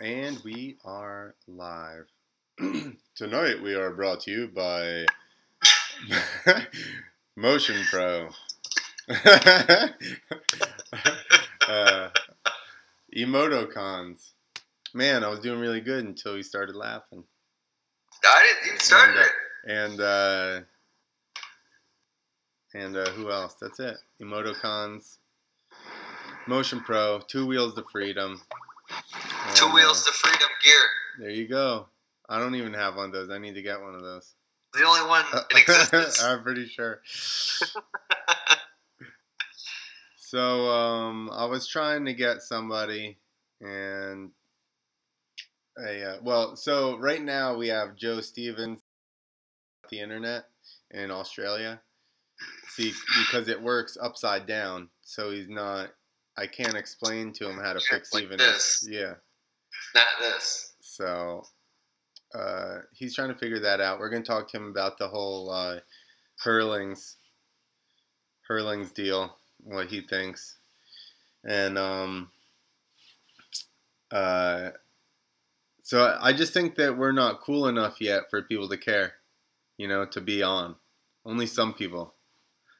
And we are live. Tonight we are brought to you by Motion Pro. uh, Emotocons. Man, I was doing really good until we started laughing. I didn't even start And, uh, it. And uh, and uh, who else? That's it. Emotocons. Motion Pro. Two wheels to freedom. Two wheels to freedom gear. There you go. I don't even have one of those. I need to get one of those. The only one in existence. I'm pretty sure. so um, I was trying to get somebody, and a uh, well, so right now we have Joe Stevens, the internet in Australia. See, because it works upside down, so he's not. I can't explain to him how to fix like even this. Yeah. Not this. So uh, he's trying to figure that out. We're going to talk to him about the whole uh, Herlings Herlings deal, what he thinks, and um, uh, so I just think that we're not cool enough yet for people to care, you know, to be on. Only some people,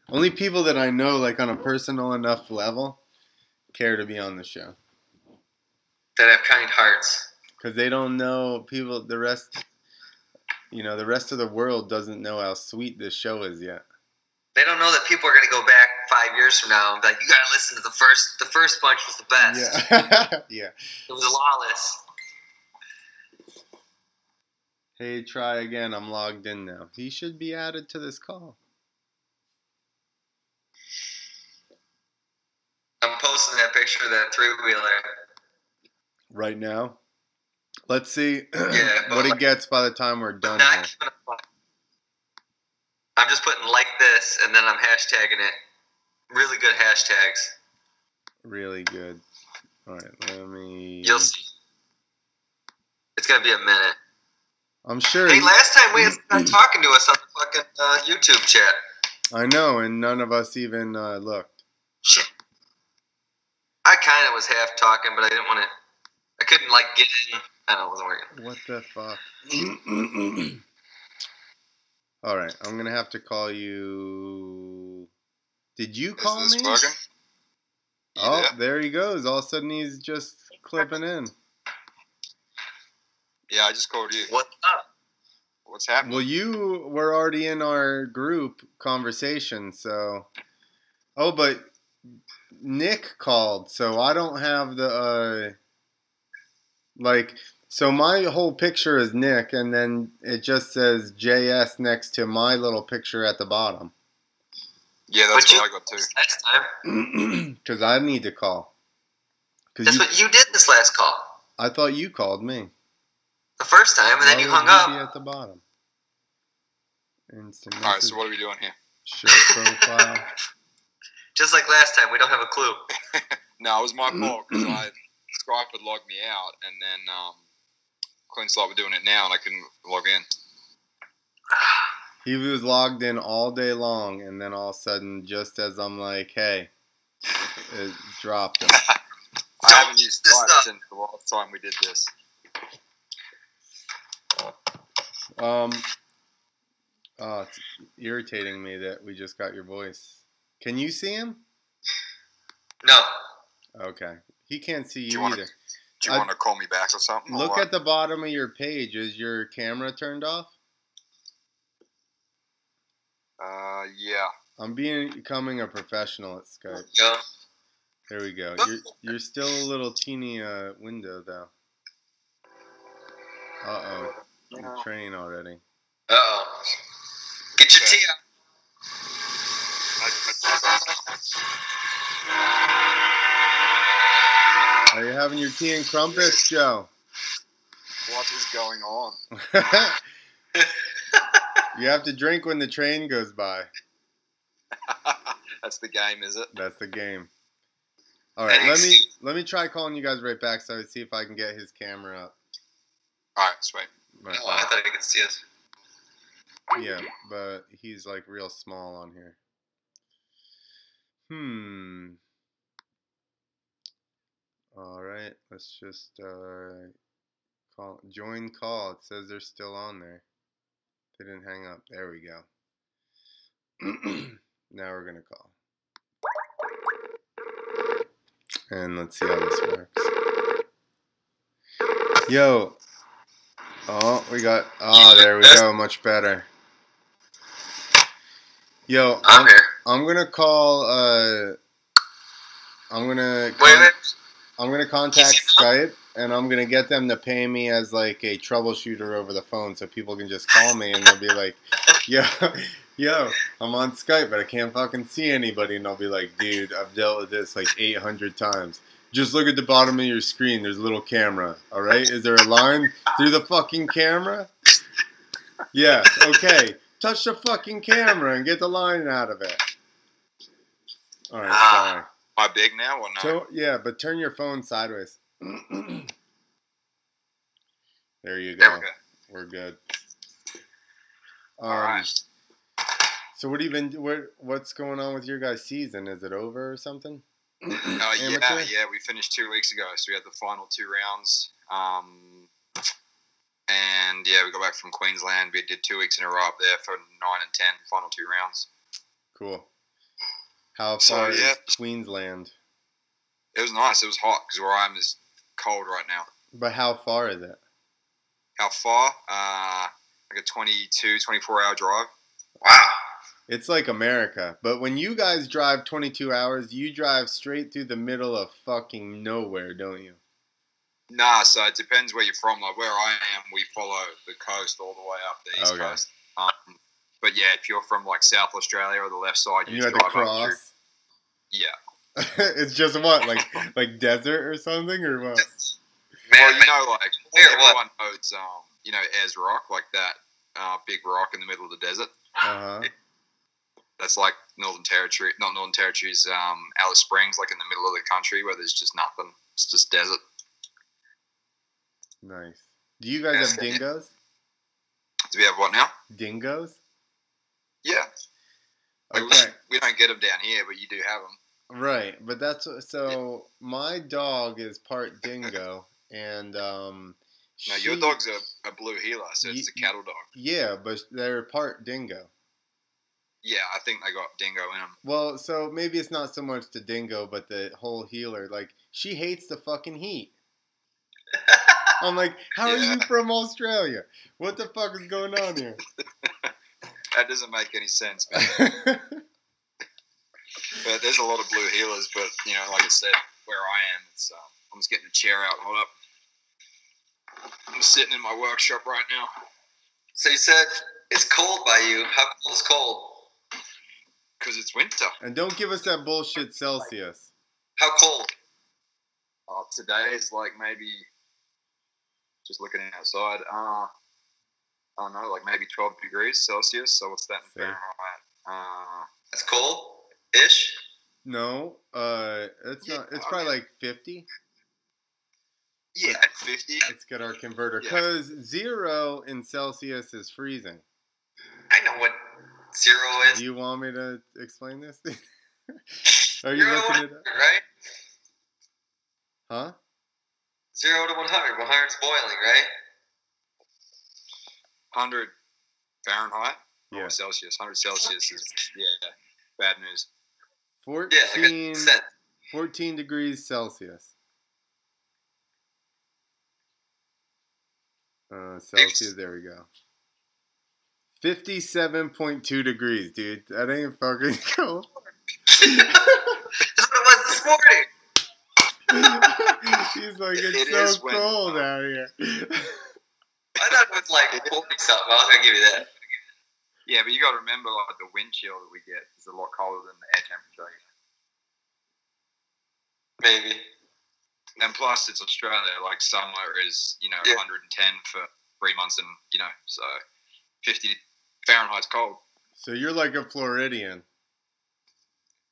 only people that I know, like on a personal enough level, care to be on the show That have kind hearts. because they don't know people the rest you know the rest of the world doesn't know how sweet this show is yet They don't know that people are going to go back five years from now and be like, you got to listen to the first. The first bunch was the best. yeah yeah It was lawless. hey try again i'm logged in now he should be added to this call I'm posting that picture of that three wheeler. Right now let's see Yeah, what he gets by the time we're done here. giving a fuck. I'm just putting like this, and then I'm hashtagging it. Really good hashtags. really good all right let me You'll see. It's gonna be a minute. i'm sure Hey, he- last time we had talking to us on the fucking uh, YouTube chat. i know and none of us even uh, looked Shit. I kind of was half talking, but I didn't want to. I couldn't like get in. I know it wasn't working. What the fuck? All right, I'm gonna have to call you. Did you call Is this me? working? Oh, there? there he goes. All of a sudden, he's just clipping in. Yeah, I just called you. What's up? What's happening? Well, you were already in our group conversation, so. Oh, but Nick called, so I don't have the uh, like. So my whole picture is Nick, and then it just says JS next to my little picture at the bottom. yeah, that's But you- what I got too. Last time. Because I need to call. Because That's you, what you did this last call. I thought you called me. The first time, and then you hung up. at the bottom. Instant All right, so what are we doing here? show profile. Just like last time, we don't have a clue. No, it was my fault because I Skype would log me out, and then um, Clint's like we're doing it now, and I couldn't log in. He was logged in all day long, and then all of a sudden, just as I'm like, "Hey," it dropped him. I haven't used this Skype up. since the last time we did this. Um, oh, it's irritating me that we just got your voice. Can you see him? No. Okay, he can't see Do you you wanna- either. Do you I- want to call me back or something? Look what? at the bottom of your page. Is your camera turned off? Uh, yeah. I'm being becoming a professional at Skype. Go. There we go. You're you're still a little teeny uh, window though. Uh oh, You you're train already. Uh oh. Get your Okay. tea out. Are you having your tea and crumpets, Joe? what is going on? you have to drink when the train goes by. That's the game, is it? That's the game. All right, let me let me try calling you guys right back so I see if I can get his camera up. All right, sweet. Right. Oh, I thought you could see us. Yeah, but he's like real small on here. Hmm. All right, let's just uh, Call join call. It says they're still on there. They didn't hang up. There we go. now we're gonna call. And let's see how this works. Yo. Oh, we got. Oh, there we go. Much better. Yo, I'm I'm, here. I'm gonna call. Uh, I'm gonna. Wait, wait. I'm gonna contact Skype and I'm gonna get them to pay me as like a troubleshooter over the phone, so people can just call me and they'll be like, "Yo, yo, I'm on Skype, but I can't fucking see anybody," and I'll be like, "Dude, I've dealt with this like 800 times. Just look at the bottom of your screen. There's a little camera. All right, is there a line through the fucking camera? Yes. Okay. Touch the fucking camera and get the line out of it. All right. Ah. Sorry. I big now or no? So yeah, but turn your phone sideways. there you There go. we go. We're good. Um, All right. So what have you been? What what's going on with your guys' season? Is it over or something? Oh yeah, yeah. We finished two weeks ago, so we had the final two rounds. Um, and yeah, we got back from Queensland. We did two weeks in a row up there for nine and ten, final two rounds. Cool. How So, far yeah. is Queensland? It was nice. It was hot because where I am is cold right now. But how far is it? How far? Uh, like a 22, 24 hour drive. Wow. It's like America. But when you guys drive 22 hours, you drive straight through the middle of fucking nowhere, don't you? Nah, so it depends where you're from. Like where I am, we follow the coast all the way up the east Okay. coast. Um, but yeah, if you're from like South Australia or the left side, you, you drive up through. Cross. Yeah. it's just what, like like desert or something, or what? Man, well, you know, like Wait, what? everyone knows, um, you know, Ayers Rock, like that uh, big rock in the middle of the desert. Uh huh. That's like Northern Territory, not Northern Territories, um, Alice Springs, like in the middle of the country where there's just nothing. It's just desert. Nice. Do you guys have Yeah. dingoes? Do we have what now? Dingoes? Yeah. Like, Okay. we, we don't get them down here, but you do have them. Right, but that's so. My dog is part dingo, and um. No, your dog's a, a blue heeler, so it's a cattle dog. Yeah, but they're part dingo. Yeah, I think they got dingo in them. Well, so maybe it's not so much the dingo, but the whole heeler. Like she hates the fucking heat. I'm like, how are you from Australia? What the fuck is going on here? That doesn't make any sense, man. But there's a lot of blue heelers. But you know, like I said, where I am, it's um, I'm just getting the chair out. Hold up. I'm sitting in my workshop right now So you said it's cold by you. How cold is cold? because it's winter. and don't give us that bullshit Celsius. How cold? Uh, today is like maybe just looking outside. Uh, I don't know, like maybe 12 degrees Celsius. So what's that in Fair. Fahrenheit? Uh, That's cold ish. No, uh, it's Yeah, not. It's okay. probably like 50. yeah, 50. Let's get our converter Yeah. because zero in Celsius is freezing. I know what zero is. Do you want me to explain this? Are you Zero to looking it 100, up? right? Huh? Zero to 100. 100 is boiling, right? 100 Fahrenheit Yeah. or Celsius. 100 Celsius is yeah, bad news. 14, Yeah, like 14 degrees Celsius. Uh, Celsius, there we go. 57.2 degrees, dude. That ain't fucking cold. That's what it was this morning. He's like, it's is so cold out here. I thought it was like 40 something. I was going to give you that. Yeah, but you got to remember, like the wind chill that we get is a lot colder than the air temperature. Maybe. And plus, it's Australia. Like summer is you know Yeah. 110 for three months, and you know so 50 Fahrenheit's cold. so you're like a Floridian.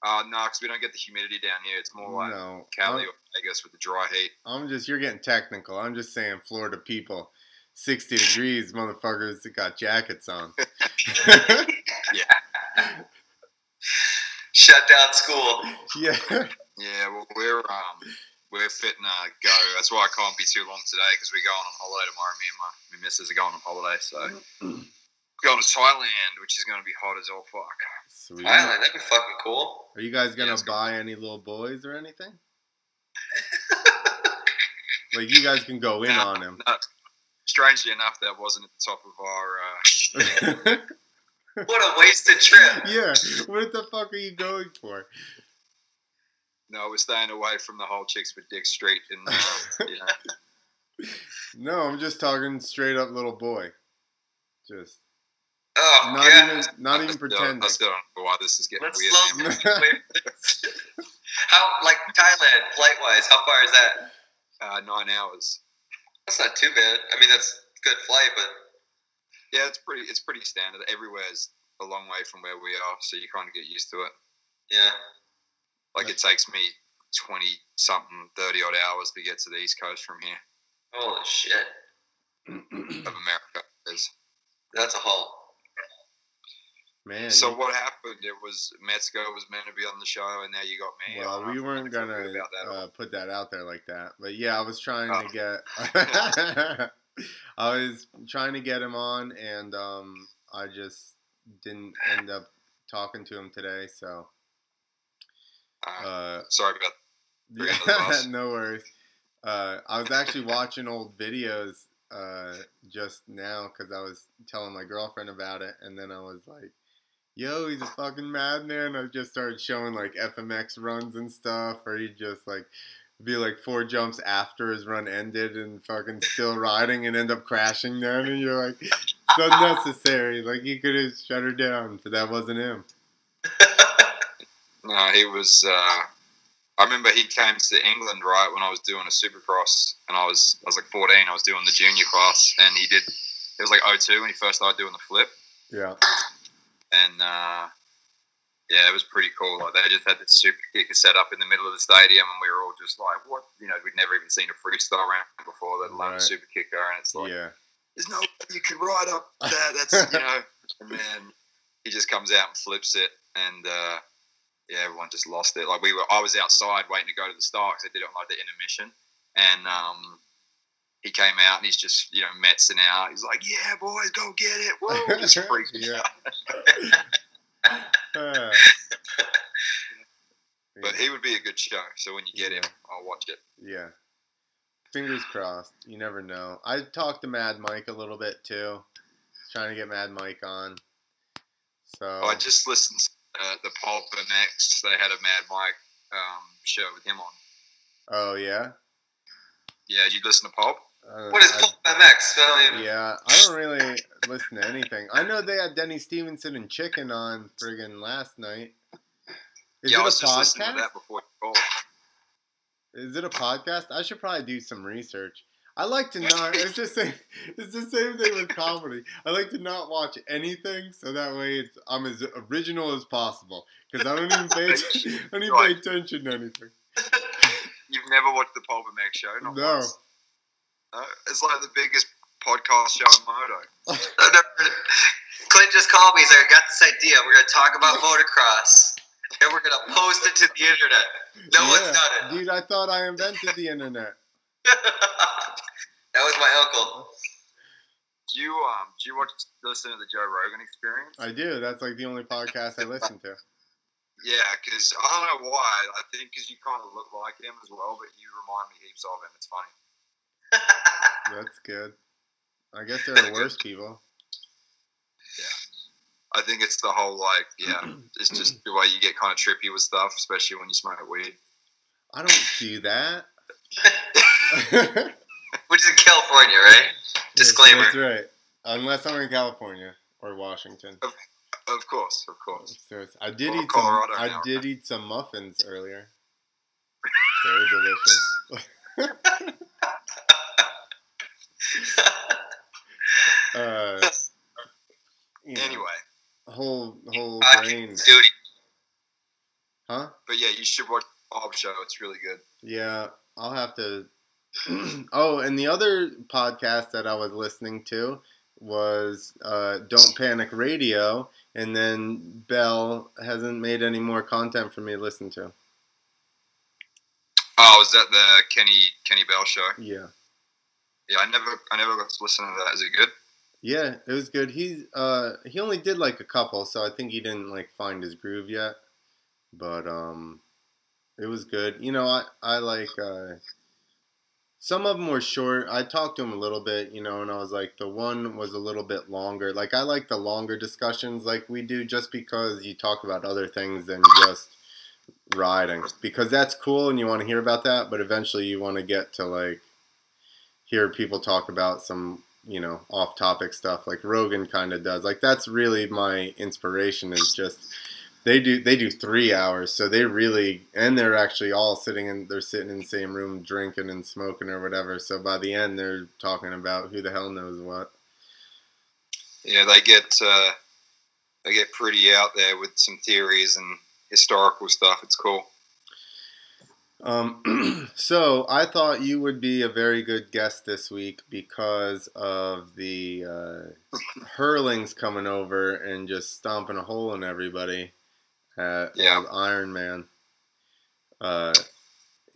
Uh, no, because we don't get the humidity down here. It's more like No. Cali I'm, or Vegas with the dry heat. I'm just, you're getting technical. I'm just saying Florida people. 60 degrees, motherfuckers that got jackets on. yeah. Shut down school. yeah. Yeah, well, we're um, we're fitting to go. That's why I can't be too long today because we're going on holiday tomorrow. Me and my, my missus are going on holiday, so going to Thailand, which is going to be hot as all fuck. Sweet. Island, that'd be fucking cool. Are you guys gonna Yeah, buy any little boys or anything? Like you guys can go in No. on him. No, strangely enough, that wasn't at the top of our. Uh, What a wasted trip. yeah. What the fuck are you going for? no, we're staying away from the whole chicks with Dick Street, and uh, you know, No, I'm just talking straight up little boy. Just Oh, not yeah. even not I even still- pretending. I still don't know why this is getting Let's weird. slow How, like Thailand, flight wise, how far is that? Uh, nine hours. That's not too bad. I mean, that's good flight, but Yeah, it's pretty. It's pretty standard. Everywhere's a long way from where we are, so you kind of get used to it. yeah. Like it takes me twenty something, thirty odd hours to get to the east coast from here Holy shit. of America. Is. That's a haul. Man. So what happened? It was Metzger was meant to be on the show, and now you got me. Well, we weren't gonna that. uh, put that out there like that, but yeah, I was trying Oh. to get. I was trying to get him on, and um, I just didn't end up talking to him today. So, Uh, uh, sorry about. Bring it to the boss. no worries. Uh, I was actually watching old videos uh, just now because I was telling my girlfriend about it, and then I was like, "Yo, he's a fucking madman." I just started showing like FMX runs and stuff, or he'd just like be like four jumps after his run ended and fucking still riding and end up crashing then, and you're like, "It's unnecessary." Like he could have shut her down, but that wasn't him. No, he was. Uh, I remember he came to England right when I was doing a Supercross, and I was I was like 14. I was doing the junior class, and he did. It was like 02 when he first started doing the flip, Yeah. And uh, yeah, it was pretty cool. Like they just had this super kicker set up in the middle of the stadium, and we were all just like, "What?" You know, we'd never even seen a freestyle round before, let alone Right. super kicker, and it's like, Yeah. "There's no way you could ride up that." That's you know, and then he just comes out and flips it, and uh, yeah, everyone just lost it. Like we were, I was outside waiting to go to the start 'cause they did it on like the intermission, and um, he came out and he's just you know metzing out. He's like, "Yeah, boys, go get it!" Just freaking Yeah. out. Uh, But he would be a good show. So when you get him, I'll watch it. Yeah. Fingers crossed. You never know. I talked to Mad Mike a little bit too. Trying to get Mad Mike on. So I just listened to uh, the Pulp MX. They had a Mad Mike um, show with him on. Oh yeah. Yeah, you listen to Pulp? Uh, What is I- MX? I even. yeah, I don't really listen to anything. I know they had Denny Stephenson and Chicken on friggin' last night. Is yeah, it a just listening to podcast? that before. Is it a podcast? I should probably do some research. I like to not. It's the same. It's the same thing with comedy. I like to not watch anything, so that way it's I'm as original as possible. Because I don't even pay. I don't even pay attention to anything. You've never watched the Pulp MX show? No. once. No, it's like the biggest podcast show in Moto. I've never heard it. Clint just called me. He's like, I got this idea. We're going to talk about motocross. And we're going to post it to the internet. No Yeah. one's done it. Dude, I thought I invented the internet. that was my uncle. Do you um do you watch listen to the Joe Rogan Experience? I do. That's like the only podcast I listen to. Yeah, because I don't know why. I think because you kind of look like him as well, but you remind me heaps of him. It's funny. That's good. I guess there are worse people. Yeah. I think it's the whole like, yeah, it's just the way you get kind of trippy with stuff, especially when you smoke weed. I don't do that. Which is in California, right? Disclaimer. That's right. Unless I'm in California or Washington. Of course, of course. I did Or eat some. I now, did eat some muffins earlier. Very delicious. uh, you know, Anyway, whole whole Uh, brain, huh? but yeah, you should watch the Bob Show. It's really good. Yeah, I'll have to. oh, and the other podcast that I was listening to was uh, Don't Panic Radio, and then Bell hasn't made any more content for me to listen to. Oh, was that the Kenny Kenny Bell show? Yeah. Yeah, I never I never got to listen to that. Is it good? Yeah, it was good. He uh he only did like a couple, so I think he didn't like find his groove yet. But um it was good. You know, I I like uh some of them were short. I talked to him a little bit, you know, and I was like the one was a little bit longer. Like I like the longer discussions like we do just because you talk about other things than just riding because that's cool and you want to hear about that, but eventually you want to get to like hear people talk about some you know off topic stuff like Rogan kind of does. Like that's really my inspiration is just they do they do three hours, so they really and they're actually all sitting in they're sitting in the same room drinking and smoking or whatever. So by the end they're talking about who the hell knows what. Yeah, they get uh, they get pretty out there with some theories and historical stuff. It's cool. Um, so I thought you would be a very good guest this week because of the uh, Herlings coming over and just stomping a hole in everybody at Yeah. Iron Man. Uh,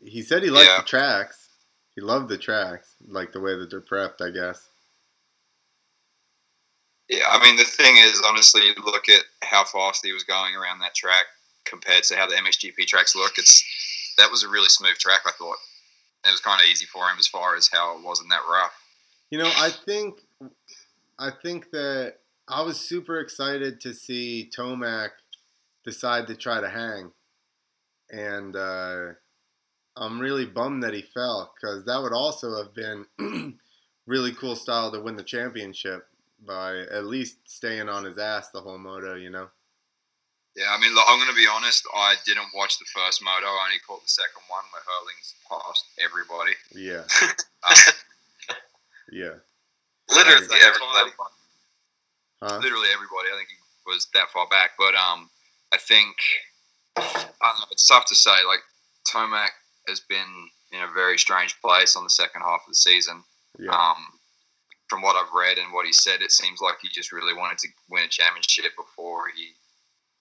he said he liked Yeah. the tracks. He loved the tracks, like the way that they're prepped, I guess. Yeah, I mean the thing is, honestly, you look at how fast he was going around that track compared to how the MXGP tracks look. It's that was a really smooth track. I thought it was kind of easy for him as far as how it wasn't that rough. You know, I think I think that I was super excited to see Tomac decide to try to hang, and uh, I'm really bummed that he fell because that would also have been really cool style to win the championship by at least staying on his ass the whole moto. You know. Yeah, I mean, look, I'm going to be honest. I didn't watch the first moto. I only caught the second one where Herlings passed everybody. Yeah. Um, Yeah. Literally Same everybody. Huh? literally everybody. I think he was that far back, but um, I think I don't know, it's tough to say. Like Tomac has been in a very strange place on the second half of the season. Yeah. Um, from what I've read and what he said, it seems like he just really wanted to win a championship before he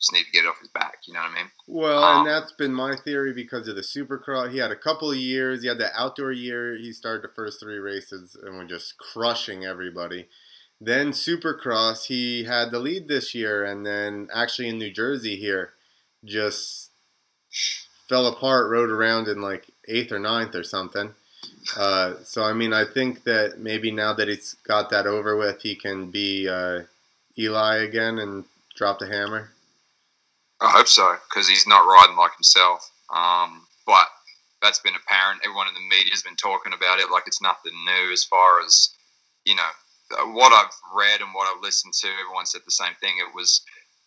just need to get it off his back. You know what I mean? Well, Um, and that's been my theory because of the Supercross. He had a couple of years. He had the outdoor year. He started the first three races and was just crushing everybody. Then Supercross, he had the lead this year, and then actually in New Jersey here, just fell apart. Rode around in like eighth or ninth or something. Uh, so I mean, I think that maybe now that he's got that over with, he can be uh, Eli again and drop the hammer. I hope so because he's not riding like himself. Um, but that's been apparent. Everyone in the media has been talking about it like it's nothing new as far as you know uh, what I've read and what I've listened to. Everyone said the same thing. It was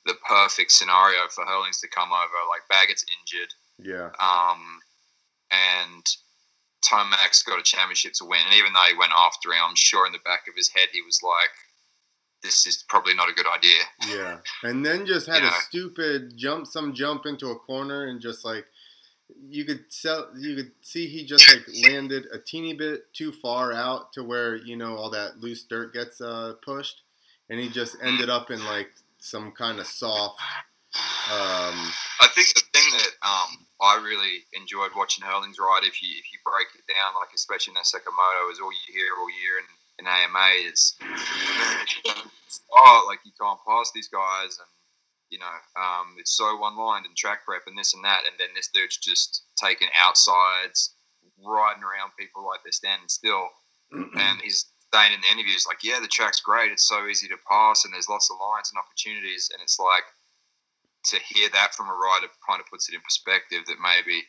the perfect scenario for Herlings to come over. Like Baggett's injured, Yeah. um, and Tomac's got a championship to win. And even though he went after him, I'm sure in the back of his head he was like, "This is probably not a good idea." Yeah, and then just had a stupid jump, some jump into a corner, and just like you could sell, you could see he just like landed a teeny bit too far out to where you know all that loose dirt gets uh, pushed, and he just ended up in like some kind of soft. Um, I think the thing that um, I really enjoyed watching Herlings ride, if you if you break it down, like especially in that second moto, is all you hear all year in, in AMA is, oh, like you can't pass these guys, and you know, um, it's so one lined and track prep and this and that, and then this dude's just taking outsides, riding around people like they're standing still, and he's saying in the interviews like, yeah, the track's great, it's so easy to pass, and there's lots of lines and opportunities, and it's like to hear that from a rider kind of puts it in perspective that maybe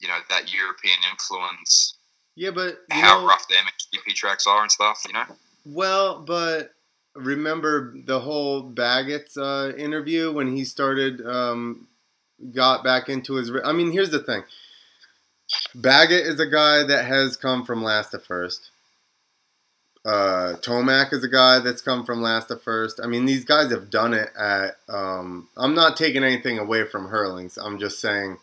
you know that European influence, yeah, but how know, rough the MXGP tracks are and stuff. You know, Well, but remember the whole Baggett uh, interview when he started, um, got back into his. I mean, here's the thing Baggett is a guy that has come from last to first. Uh, Tomac is a guy that's come from last to first. I mean, these guys have done it at. Um, I'm not taking anything away from Herlings. I'm just saying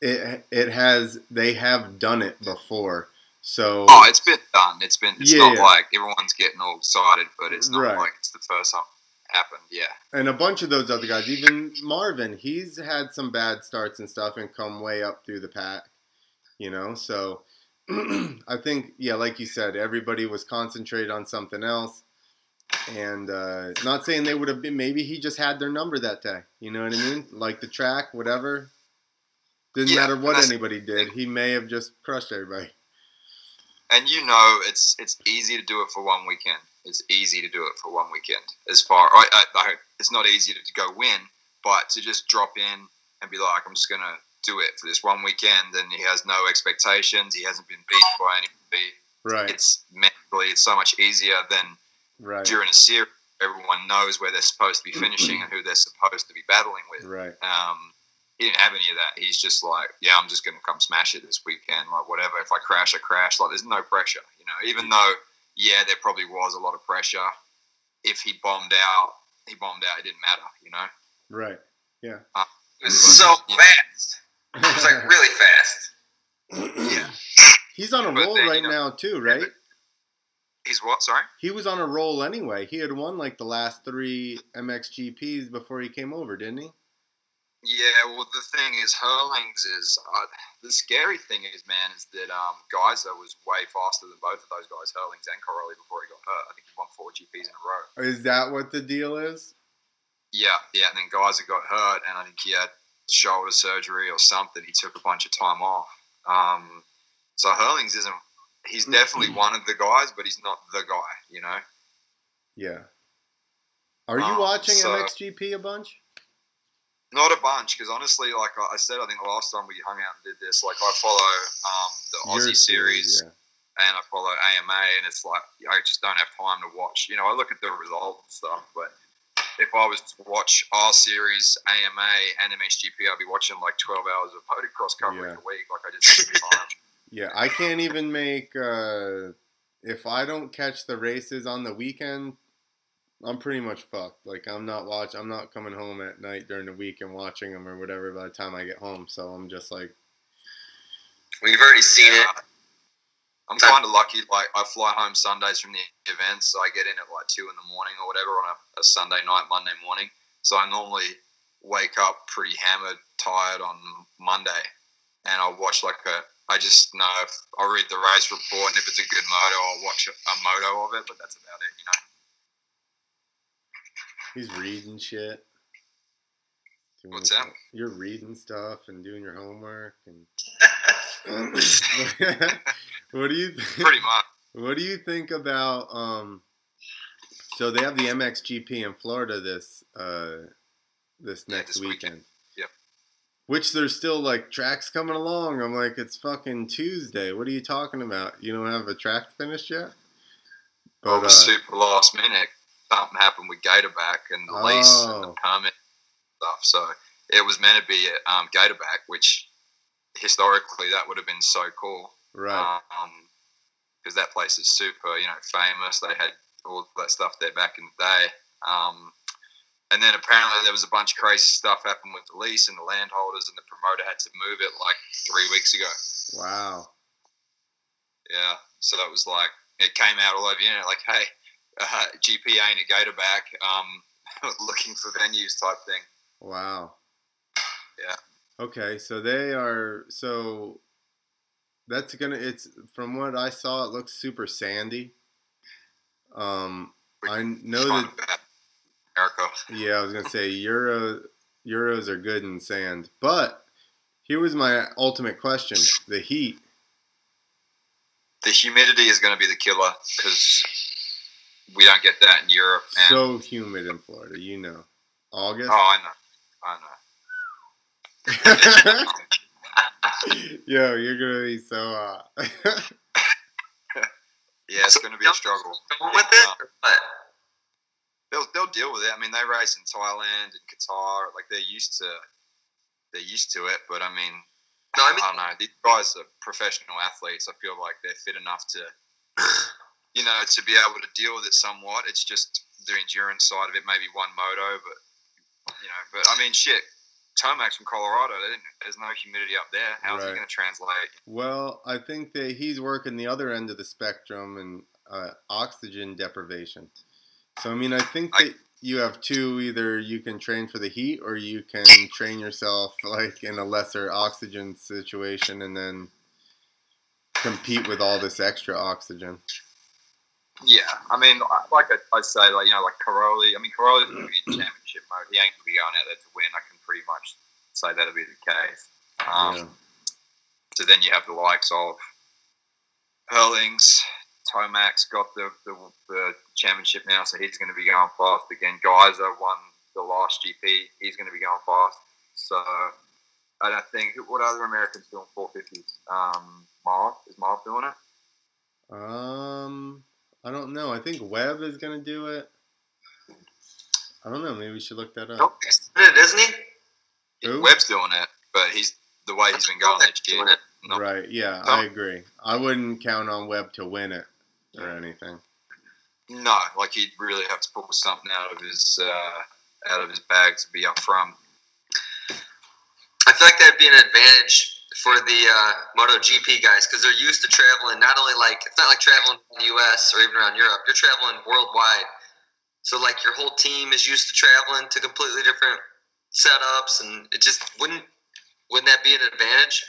it. It has. They have done it before. So oh, it's been done. It's been. It's Yeah, not yeah. like everyone's getting all excited, but it's not Right. like it's the first time it happened. Yeah, and a bunch of those other guys, even Marvin, he's had some bad starts and stuff and come way up through the pack. You know, so I think yeah, like you said, everybody was concentrated on something else, and uh, not saying they would have been. Maybe he just had their number that day. You know what I mean? Like the track, whatever. Didn't Yeah, matter what anybody did. He may have just crushed everybody. And you know, it's it's easy to do it for one weekend. It's easy to do it for one weekend. As far, I, I, I, it's not easy to, to go win, but to just drop in and be like, I'm just gonna do it for this one weekend, and he has no expectations. He hasn't been beaten by anybody. Right. It's mentally, it's so much easier than right. during a series. Everyone knows where they're supposed to be finishing and who they're supposed to be battling with. Right. Um, he didn't have any of that. He's just like, yeah, I'm just going to come smash it this weekend. Like, whatever. If I crash, I crash. Like, there's no pressure, you know, even mm. though, yeah, there probably was a lot of pressure. If he bombed out, he bombed out. It didn't matter, you know? Right. Uh, it was so fast. It was like really fast. Yeah. He's on a But roll then, you right know- now too, right? He's what? Sorry? He was on a roll anyway. He had won like the last three MXGPs before he came over, didn't he? Yeah, well, the thing is, Herlings is uh, the scary thing is, man, is that um, Gajser was way faster than both of those guys, Herlings and Cairoli, before he got hurt. I think he won four GPs in a row. Is that what the deal is? Yeah, yeah, and then Gajser got hurt, and I think he had shoulder surgery or something. He took a bunch of time off. Um, so Herlings isn't. He's definitely one of the guys, but he's not the guy. You know. Yeah. Are you Um, watching so- MXGP a bunch? Not a bunch, because honestly, like I said, I think the last time we hung out and did this, like I follow um, the Your Aussie series. yeah. and I follow AMA, and it's like I just don't have time to watch. You know, I look at the results and stuff, but if I was to watch our series, AMA, and MXGP, I'd be watching like 12 hours of motocross coverage Yeah. a week. Like I just don't have time. Yeah, I can't even make uh if I don't catch the races on the weekend, I'm pretty much fucked. Like I'm not watch I'm not coming home at night during the week and watching them or whatever by the time I get home. So I'm just like We've already seen it. I'm kind of lucky. Like I fly home Sundays from the events, so I get in at like two in the morning or whatever on a, a Sunday night, Monday morning. So I normally wake up pretty hammered, tired on Monday, and I'll watch like a. I just know if I'll read the race report, and if it's a good moto, I'll watch a, a moto of it. But that's about it, you know. He's reading shit. What's that? You're reading stuff and doing your homework and what do you think? Pretty much. What do you think about um so they have the MXGP in Florida this uh this Yeah, next this weekend. weekend. Yep. Which there's still like tracks coming along. I'm like, it's fucking Tuesday. What are you talking about? You don't have a track finished yet? But the uh, super last minute, something happened with Gatorback and the lease and the Oh. permit stuff. So it was meant to be at um, Gatorback, which historically that would have been so cool. right. because that place is super, you know, famous. They had all that stuff there back in the day. Um, and then apparently there was a bunch of crazy stuff happened with the lease and the landholders, and the promoter had to move it like three weeks ago. Wow. Yeah, so it was like it came out all over the internet, like, hey, uh, GP ain't a Gatorback, um, looking for venues type thing. Wow. Yeah. Okay, so they are so that's gonna it's from what I saw it looks super sandy. Um I know that. America. yeah, I was gonna say Euro Euros are good in sand. But here was my ultimate question. The heat. The humidity is going to be the killer because we don't get that in Europe. And, So humid in Florida, you know. August? oh, I know. I know. Yo, you're gonna be so hot. Yeah, it's going to be a struggle. With it? Or what? They'll they'll deal with it. I mean, they race in Thailand and Qatar. Like they're used to they're used to it. But I mean, No, I mean, I don't know. These guys are professional athletes. I feel like they're fit enough to, you know, to be able to deal with it somewhat. It's just the endurance side of it. Maybe one moto, but you know. But I mean, shit. Tomac's from Colorado. There's no humidity up there. How's Right. he going to translate? Well, I think that he's working the other end of the spectrum and uh, oxygen deprivation. So I mean, I think I- that you have two. Either you can train for the heat, or you can train yourself like in a lesser oxygen situation, and then compete with all this extra oxygen. Yeah, I mean, like I, I say, like you know, like Cairoli. I mean, Cairoli's going to be in championship mode. He ain't going to be going out there to win. I can pretty much say that'll be the case. Um, Yeah. So then you have the likes of Herlings, Tomac's got the, the, the championship now, so he's going to be going fast again. Gajser won the last GP, he's going to be going fast. So I don't think what other Americans doing 450s? Um, Marv is Marv doing it? Um, I don't know. I think Webb is gonna do it. I don't know. Maybe we should look that up. Nope, he's doing it, isn't he? Who? Webb's doing it, but he's the way he's been going this year. Doing it. No, Right. Yeah, No. I agree. I wouldn't count on Webb to win it or anything. no, like he'd really have to pull something out of his uh, out of his bag to be up from. I feel like that'd be an advantage for the uh, MotoGP guys because they're used to traveling. Not only like it's not like traveling in the U.S. or even around Europe. You're traveling worldwide, so like your whole team is used to traveling to completely different setups, and it just wouldn't wouldn't that be an advantage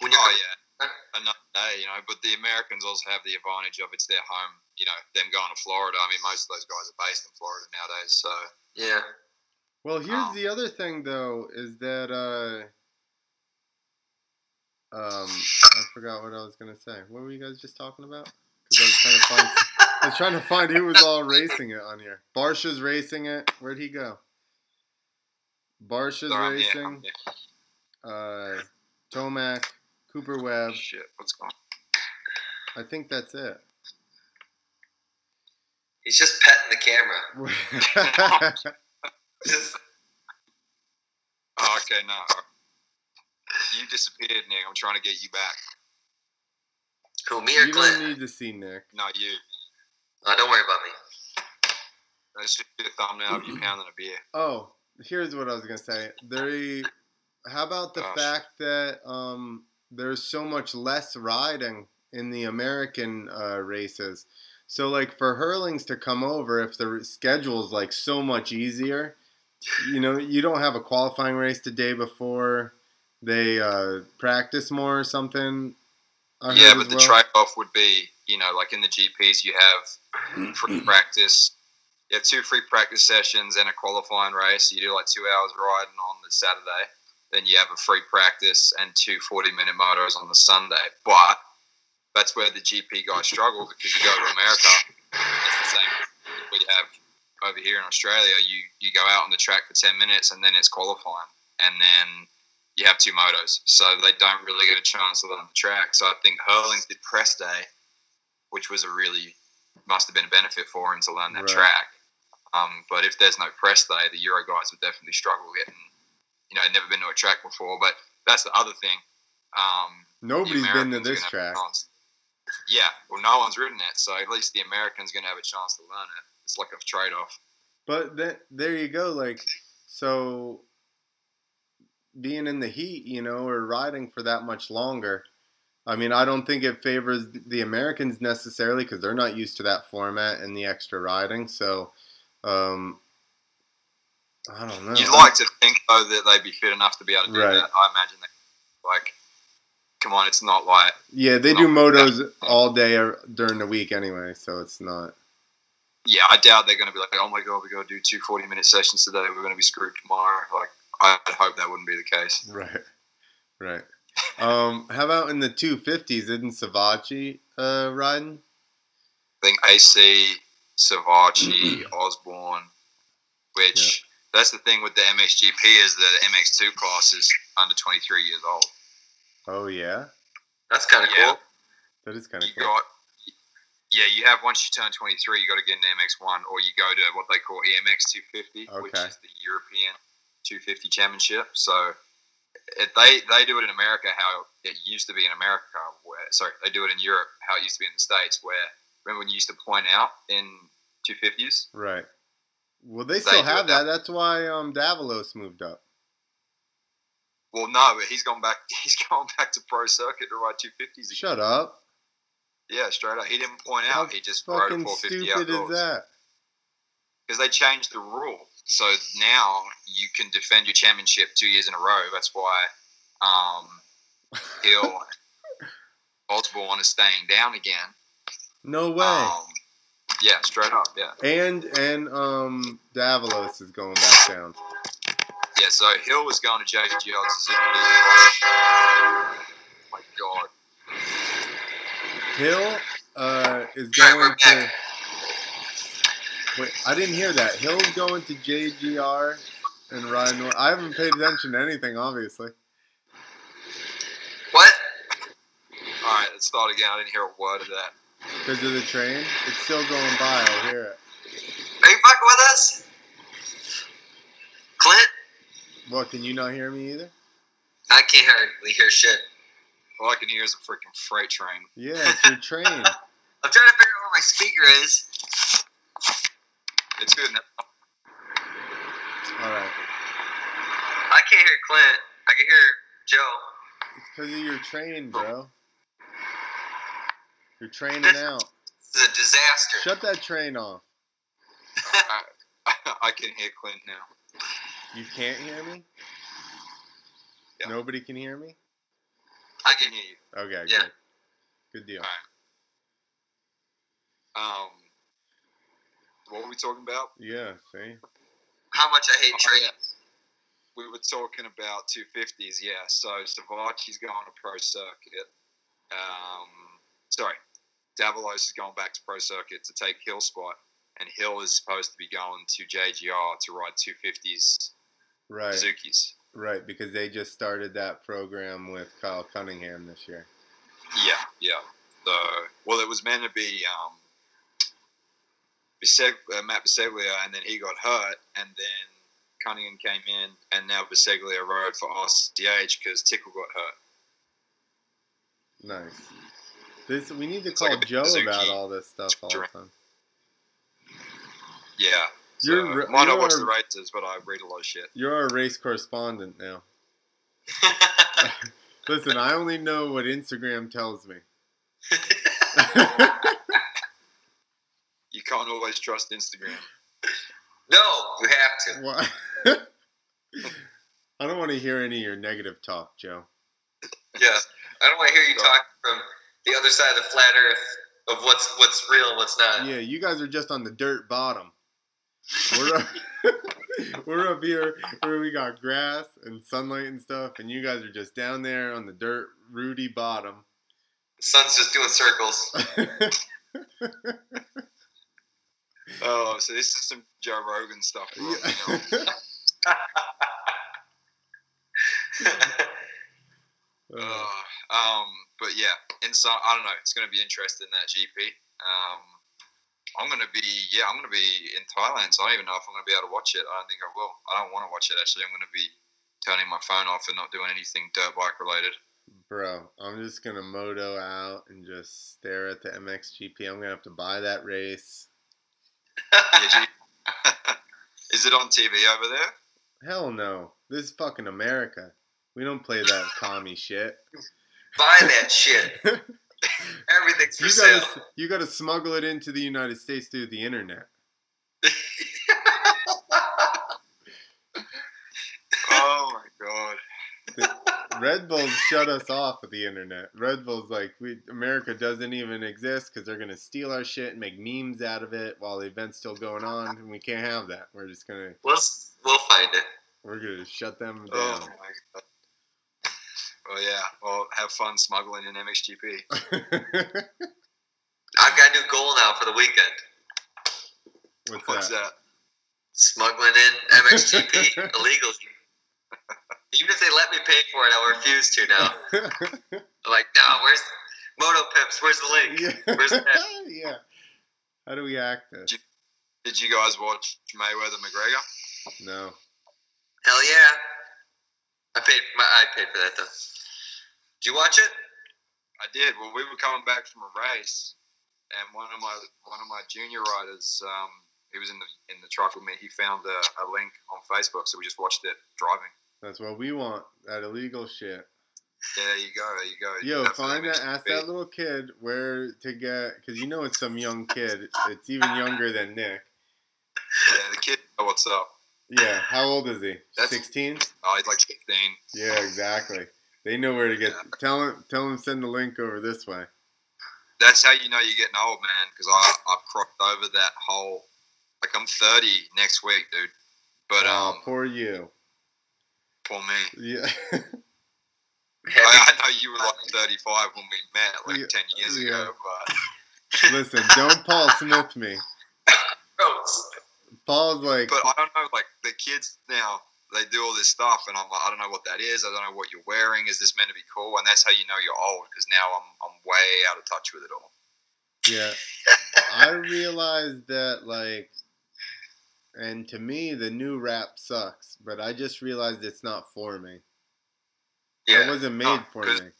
when you're Oh coming- yeah, another day, you know. But the Americans also have the advantage of it's their home. You know, them going to Florida. I mean, most of those guys are based in Florida nowadays. So yeah. Well, here's Oh. the other thing, though, is that uh, um, I forgot what I was gonna say. What were you guys just talking about? Because I was trying to find, I was trying to find who was all racing it on here. Barcia's racing it. Where'd he go? Barcia's so racing. Here. Uh, Tomac, Cooper Webb. Shit, what's going? I think that's it. He's just petting the camera. Oh, okay, no. You disappeared, Nick. I'm trying to get you back. Who me or you Glenn? don't need to see Nick. Not you. Oh, don't worry about me. That should just a thumbnail of you pounding a beer. Oh, here's what I was gonna say. There, how about the Gosh. fact that um, there's so much less riding in the American uh, races. So, like for Herlings to come over, if the schedule's like so much easier, you know, you don't have a qualifying race the day before. They uh, practice more or something. I yeah, heard but as the well. trade-off would be, you know, like in the GPs, you have free practice. You have two free practice sessions and a qualifying race. You do like two hours riding on the Saturday. Then you have a free practice and two 40-minute motos on the Sunday. But that's where the GP guys struggle because you go to America, it's the same we have over here in Australia. You you go out on the track for 10 minutes and then it's qualifying. And then you have two motos, so they don't really get a chance to learn the track. So I think Herlings did press day, which was a really must have been a benefit for him to learn that Right. track. Um, but if there's no press day, the Euro guys would definitely struggle getting, you know, never been to a track before. But that's the other thing. Um, Nobody's been to this gonna have a track. Yeah, well, no one's ridden it, so at least the Americans going to have a chance to learn it. It's like a trade-off. But th- there you go. Like, so being in the heat, you know, or riding for that much longer. I mean, I don't think it favors the Americans necessarily because they're not used to that format and the extra riding. So, um, I don't know. You'd like to think though that they'd be fit enough to be able to do Right. that. I imagine that, like, come on, it's not like yeah, they do motos that- all day or during the week anyway, so it's not. yeah, I doubt they're going to be like, oh my god, we got to do two 40 minute sessions today. We're going to be screwed tomorrow. Like, I hope that wouldn't be the case. Right, right. Um, how about in the two fifties? Isn't Savatgy uh, riding? I think AC, Savatgy, Osborne, which that's the thing with the MXGP is the MX2 class is under 23 years old. Oh yeah, That's kind of Yeah. cool. that is kind of You cool. got, yeah, you have once you turn 23, you got to get an MX1 or you go to what they call EMX 250, which is the European 250 Championship. So it, they they do it in America how it used to be in America. Where sorry, they do it in Europe how it used to be in the states. Where remember when you used to point out in 250s? Right. Well, they still have that. that- That's why um Davalos moved up. Well, no, but he's gone back. He's gone back to pro circuit to ride 250s. Again. Shut up. Yeah, straight up. He didn't point How out. He just rode a fucking 450 stupid is that? because they changed the rule. So now you can defend your championship two years in a row. That's why um, Hill, Osborne is staying down again. No way. Um, yeah, straight up. Yeah, and and um, Davalos is going back down. yeah. So Hill was going to JGL. Oh my God. Hill uh, is going to. Wait, I didn't hear that. Hill's going to JGR and Ryan. Nor- I haven't paid attention to anything, obviously. What? All right, let's start again. I didn't hear a word of that. Because of the train, it's still going by. I'll hear it. Are you fucking with us? Clint? What? Can you not hear me either? I can't hardly hear shit. All I can hear is a freaking freight train. Yeah, it's your train. I'm trying to figure out where my speaker is. It's good. now. All right. I can't hear Clint. I can hear Joe. It's because of your training, bro. You're training out. This is a disaster. Shut that train off. I, I can hear Clint now. You can't hear me? Yeah. Nobody can hear me? I can hear you. Okay, Yeah. good. Good deal. Um, what were we talking about? Yeah, see? How much I hate Oh, trains. yeah. We were talking about 250s, yeah. So Savatgy's going to pro circuit. Um, sorry, Davalos is going back to pro circuit to take Hill spot, and Hill is supposed to be going to JGR to ride 250s Right, Suzuki's. right, because they just started that program with Kyle Cunningham this year. Yeah, yeah. So, well, it was meant to be um, Biseg- uh, Matt Bisceglia, and then he got hurt, and then Cunningham came in, and now Bisceglia rode for RCH because Tickle got hurt. Nice. This we need to It's call like Joe Suzuki about all this stuff all the time. Yeah. So, You're re- might not watch the races, but I read a lot of shit. You're our race correspondent now. Listen, I only know what Instagram tells me. You can't always trust Instagram. no, you have to. What? I don't want to hear any of your negative talk, Joe. Yeah. I don't want to hear you talk from the other side of the flat earth of what's what's real and what's not. Yeah, you guys are just on the dirt bottom. We're up, we're up here where we got grass and sunlight and stuff, and you guys are just down there on the dirt, rooty bottom. The sun's just doing circles. Oh, so this is some Joe Rogan stuff. know? Uh, Uh, um, but yeah, inside, I don't know. It's going to be interesting that GP. Um, I'm going to be, yeah, I'm going to be in Thailand, so I don't even know if I'm going to be able to watch it. I don't think I will. I don't want to watch it actually. I'm going to be turning my phone off and not doing anything dirt bike related. Bro, I'm just gonna moto out and just stare at the MXGP. I'm gonna have to buy that race. Yeah, is it on TV over there? Hell no. This is fucking America. We don't play that commie shit. Buy that shit. Everything's for You sale. gotta, you gotta smuggle it into the United States through the internet. Oh my god. Red Bull shut us off of the internet. Red Bull's like, we America doesn't even exist because they're gonna steal our shit and make memes out of it while the event's still going on, and we can't have that. We're just gonna, we'll, we'll find it. we're gonna shut them Oh down. my god. Well, yeah. Well, have fun smuggling in MXGP. I've got a new goal now for the weekend. What's, What's that? that? Smuggling in MXGP illegally. Even if they let me pay for it, I'll refuse to now. I'm like, no, where's Moto Pimps? Where's the link? yeah. Where's that? yeah. How do we act this? Did you guys watch Mayweather McGregor? No. Hell yeah. I paid my I paid for that though. Did you watch it? I did. Well, we were coming back from a race, and one of my one of my junior riders, um, he was in the in the truck with me. He found a, a link on Facebook, so we just watched it driving. That's what we want. That illegal shit. Yeah, there you go. There you go. Yo, That's find that. Ask big. that little kid where to get, because you know it's some young kid. It's even younger than Nick. Yeah, the kid. Oh, what's up? Yeah. How old is he? Sixteen. Oh, he's like 16. Yeah, exactly. They know where to get. Tell them, tell them, send the link over this way. That's how you know you're getting old, man. Because I I've crossed over that whole. Like I'm 30 next week, dude. But oh, um, poor you. Poor me. Yeah. I, I know you were like 35 when we met, like Yeah, 10 years yeah. ago. But Listen, don't Paul Smith me. Paul's like, but I don't know, like the kids now. They do all this stuff, and I'm like, I don't know what that is. I don't know what you're wearing. Is this meant to be cool? And that's how you know you're old, because now I'm I'm way out of touch with it all. yeah. I realized that like, and to me, the new rap sucks. But I just realized it's not for me. Yeah, It wasn't made No, for me.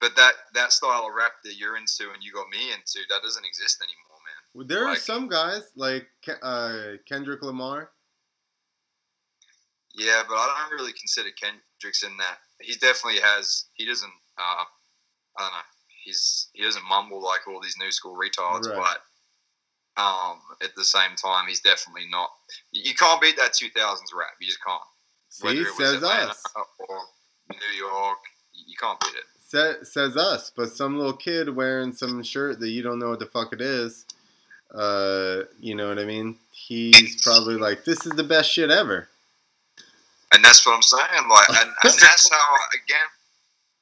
But that that style of rap that you're into and you got me into, that doesn't exist anymore, man. Well, There are some guys like uh, Kendrick Lamar. Yeah, but I don't really consider Kendrick's in that. He definitely has. He doesn't. Uh, I don't know. He's he doesn't mumble like all these new school retards, Right. but um, at the same time, he's definitely not. You, can't beat that 2000s rap. You just can't. See, says us. or New York, you can't beat it. Sa- says us, but some little kid wearing some shirt that you don't know what the fuck it is. Uh, you know what I mean? He's probably like, "This is the best shit ever." And that's what I'm saying. Like, and, and that's how again.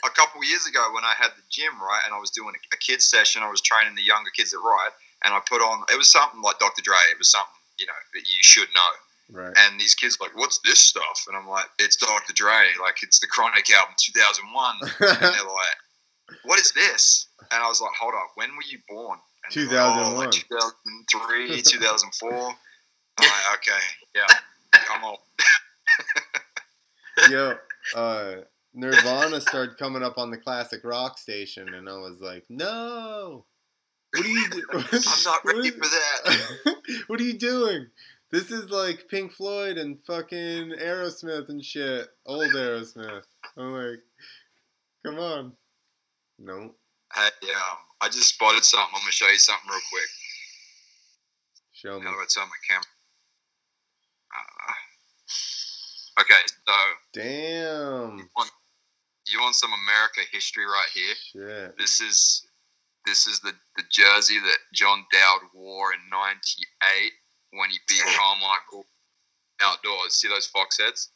A couple years ago, when I had the gym right, and I was doing a, a kids session, I was training the younger kids at Riot, and I put on. It was something like Dr. Dre. It was something you know that you should know. Right. And these kids like, "What's this stuff?" And I'm like, "It's Dr. Dre. Like, it's the Chronic album, 2001." and they're like, "What is this?" And I was like, "Hold up, when were you born?" And they're like, "Oh, like 2003, 2004. I'm like, "Okay, yeah, I'm old." Yo, uh, Nirvana started coming up on the classic rock station, and I was like, "No, what are you? Do- I'm not ready is- for that. what are you doing? This is like Pink Floyd and fucking Aerosmith and shit. Old Aerosmith. I'm like, come on. No. Hey, um, I just spotted something. I'm gonna show you something real quick. Show me. How do I turn my camera? Uh, okay, so Damn. you want some America history right here? Shit. This is this is the, the jersey that John Dowd wore in '98 when he beat Carmichael outdoors. See those fox heads?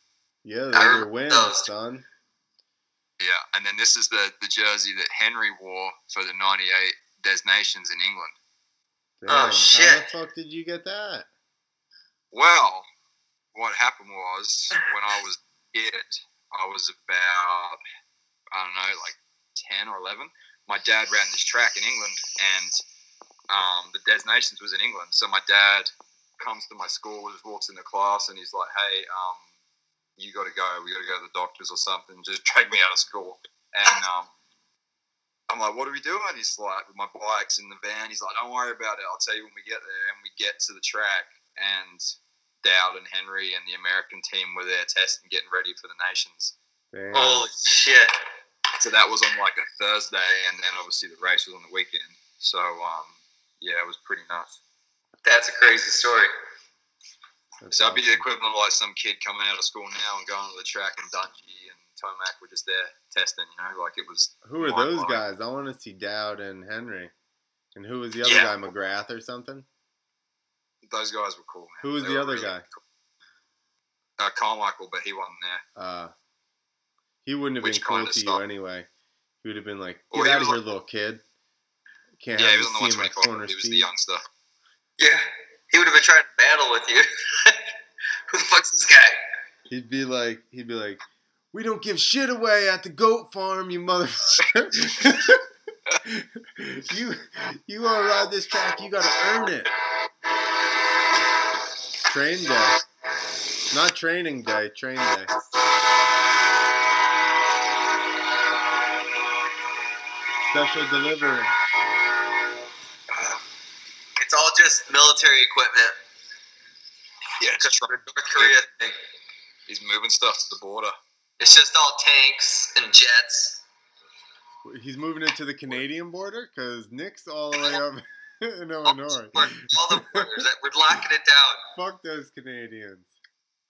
Yeah, those are wins, son. Yeah, and then this is the, the jersey that Henry wore for the '98 Des Nations in England. Damn. Oh, How shit. the fuck did you get that? Well, what happened was when I was kid, I was about I don't know, like ten or eleven. My dad ran this track in England, and um, the Des Nations was in England. So my dad comes to my school, just walks in the class, and he's like, "Hey, um, you got to go. We got to go to the doctors or something. Just drag me out of school." And um, I'm like, "What are we doing?" He's like, "With "My bike's in the van." He's like, "Don't worry about it. I'll tell you when we get there." And we get to the track, and Dowd and Henry and the American team were there testing, getting ready for the nations. Damn. Holy shit. So that was on like a Thursday, and then obviously the race was on the weekend. So um, yeah, it was pretty nuts. That's a crazy story. That's So I'd be the equivalent of like some kid coming out of school now and going to the track, and Dungey and Tomac were just there testing. You know, like it was. Who are those blowing. guys? I want to see Dowd and Henry. And who was the other Yeah. guy, McGrath or something? Those guys were cool. Man. Who was They the other really guy? cool. Uh, Carmichael, but he wasn't there. Uh, he wouldn't have been cool to you anyway. He would have been like, "Get Well, out of was here, on- little kid." Can't Yeah, have he was on the see him at 125. corner He was speed. the youngster. Yeah. He would have been trying to battle with you. Who the fuck's this guy? He'd be like, he'd be like, "We don't give shit away at the goat farm, you motherfucker." you, you want to ride this track? You got to earn it. Train day, not training day. Train day. Special delivery. It's all just military equipment. Yeah, it's just the North Korea thing. he's moving stuff to the border. It's just all tanks and jets. He's moving it to the Canadian border because Nick's all the way up in Illinois. all the borders. We're locking it down. Fuck those Canadians,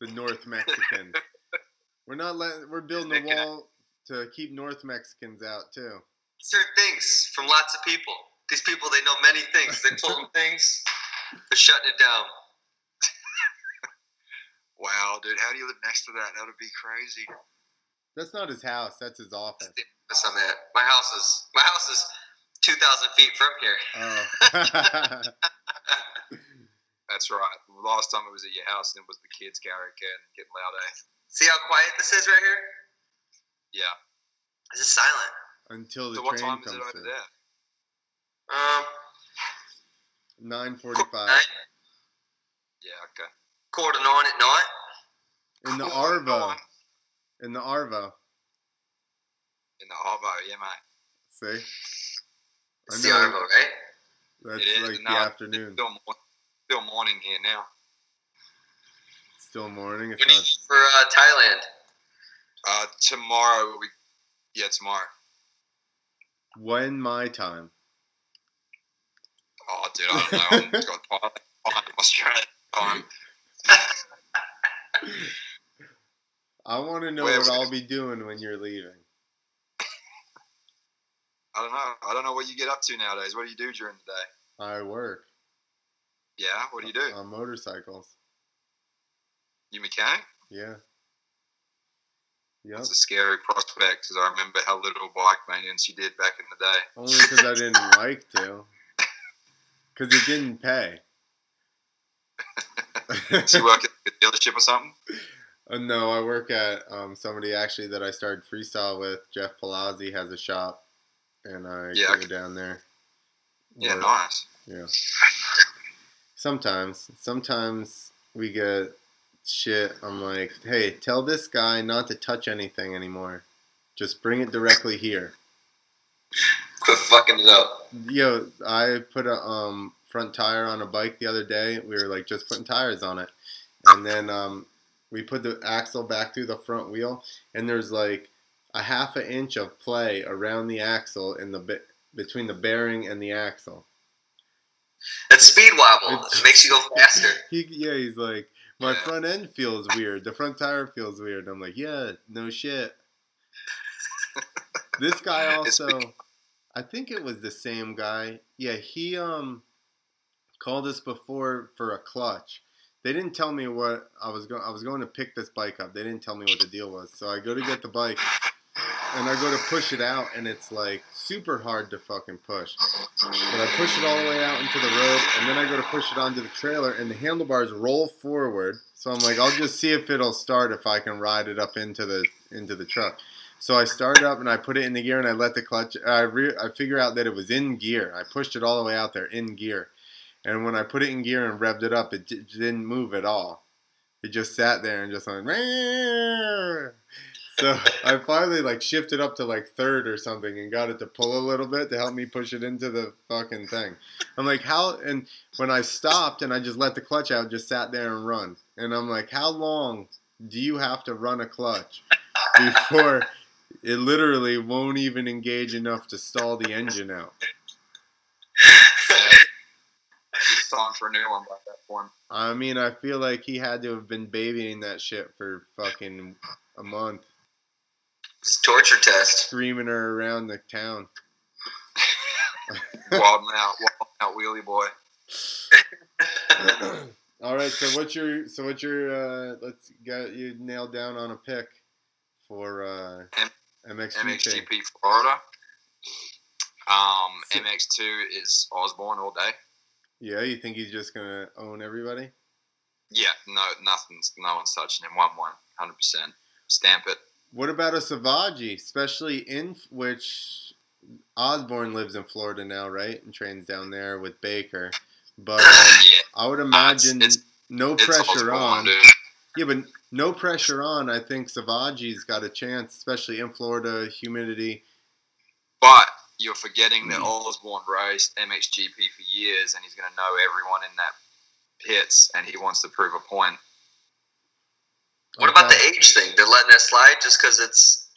the North Mexicans. we're not letting. We're building a Nick and I- wall to keep North Mexicans out too. Certain things from lots of people. These people, they know many things. They told them things. They're shutting it down. Wow, dude, how do you live next to that? That would be crazy. That's not his house. That's his office. That's on that. My house is my house is two thousand feet from here. Oh. That's right. The last time it was at your house, and it was the kids karaoke and getting loud. Eh? See how quiet this is right here? Yeah. This is silent. Until the So what train time is comes it over through. there? Um, Nine quarter forty-five nine, Yeah. Okay. quarter nine at night. in the Cool, go Arvo. on. In the Arvo. In the Arvo, yeah, mate. See, It's I the. Arvo, right? that's It is, like no, the afternoon. Still, mor- still morning here now. Still morning. It's When are you not. for uh, Thailand? Uh, tomorrow we, yeah, tomorrow. When my time. Oh, dude, I don't know. I'm got Australian time. I want to know Where- what I'll be doing when you're leaving. I don't know. I don't know what you get up to nowadays. What do you do during the day? I work Yeah, what do you do? on motorcycles. You mechanic? Yeah. Yep. That's a scary prospect because I remember how little bike maintenance you did back in the day. Only because I didn't like to. Because it didn't pay. So you work at a dealership or something? Uh, no, I work at um, somebody actually that I started freestyle with. Jeff Palazzi has a shop, and I Yeah, go down there. Yeah, work. nice. Yeah. Sometimes, sometimes we get shit. I'm like, hey, tell this guy not to touch anything anymore. Just bring it directly here. Quit fucking it up. Yo, I put a um, front tire on a bike the other day. We were like just putting tires on it, and then um, we put the axle back through the front wheel, and there's like a half an inch of play around the axle in the bit between the bearing and the axle. It's speed wobble. It's- It makes you go faster. He yeah, he's like, my Yeah. front end feels weird. The front tire feels weird. I'm like, yeah, no shit. This guy also, I think it was the same guy. Yeah, he um called us before for a clutch. They didn't tell me what I was going. I was going to pick this bike up. They didn't tell me what the deal was. So I go to get the bike, and I go to push it out, and it's like super hard to fucking push. But I push it all the way out into the road, and then I go to push it onto the trailer, and the handlebars roll forward. So I'm like, I'll just see if it'll start if I can ride it up into the into the truck. So I start up and I put it in the gear and I let the clutch. I re, I figure out that it was in gear. I pushed it all the way out there in gear, and when I put it in gear and revved it up, it didn't move at all. It just sat there and just went. So I finally like shifted up to like third or something and got it to pull a little bit to help me push it into the fucking thing. I'm like, how? And when I stopped and I just let the clutch out, just sat there and run. And I'm like, how long do you have to run a clutch before it literally won't even engage enough to stall the engine out? It's time for a new one by that point. I mean, I feel like he had to have been babying that shit for fucking a month, It's a torture test. screaming her around the town. Wild out, out wheelie boy. All right, so what's your so what's your uh let's get you nailed down on a pick for uh M- MXGP. MXGP Florida. Um, So- MX2 is Osborne all day. Yeah, you think he's just gonna own everybody? Yeah, no, nothing's, no one's touching him. One one, hundred percent. Stamp it. What about a Savatgy, especially in which Osborne lives in Florida now, right? And trains down there with Baker. But um, yeah, I would imagine it's- no it's pressure on. dude. Yeah, but no pressure on. I think Savatgy's got a chance, especially in Florida, humidity. But you're forgetting Hmm. that Osborne raced MXGP for years, and he's going to know everyone in that pits, and he wants to prove a point. What about the age thing? They're letting that slide just because it's.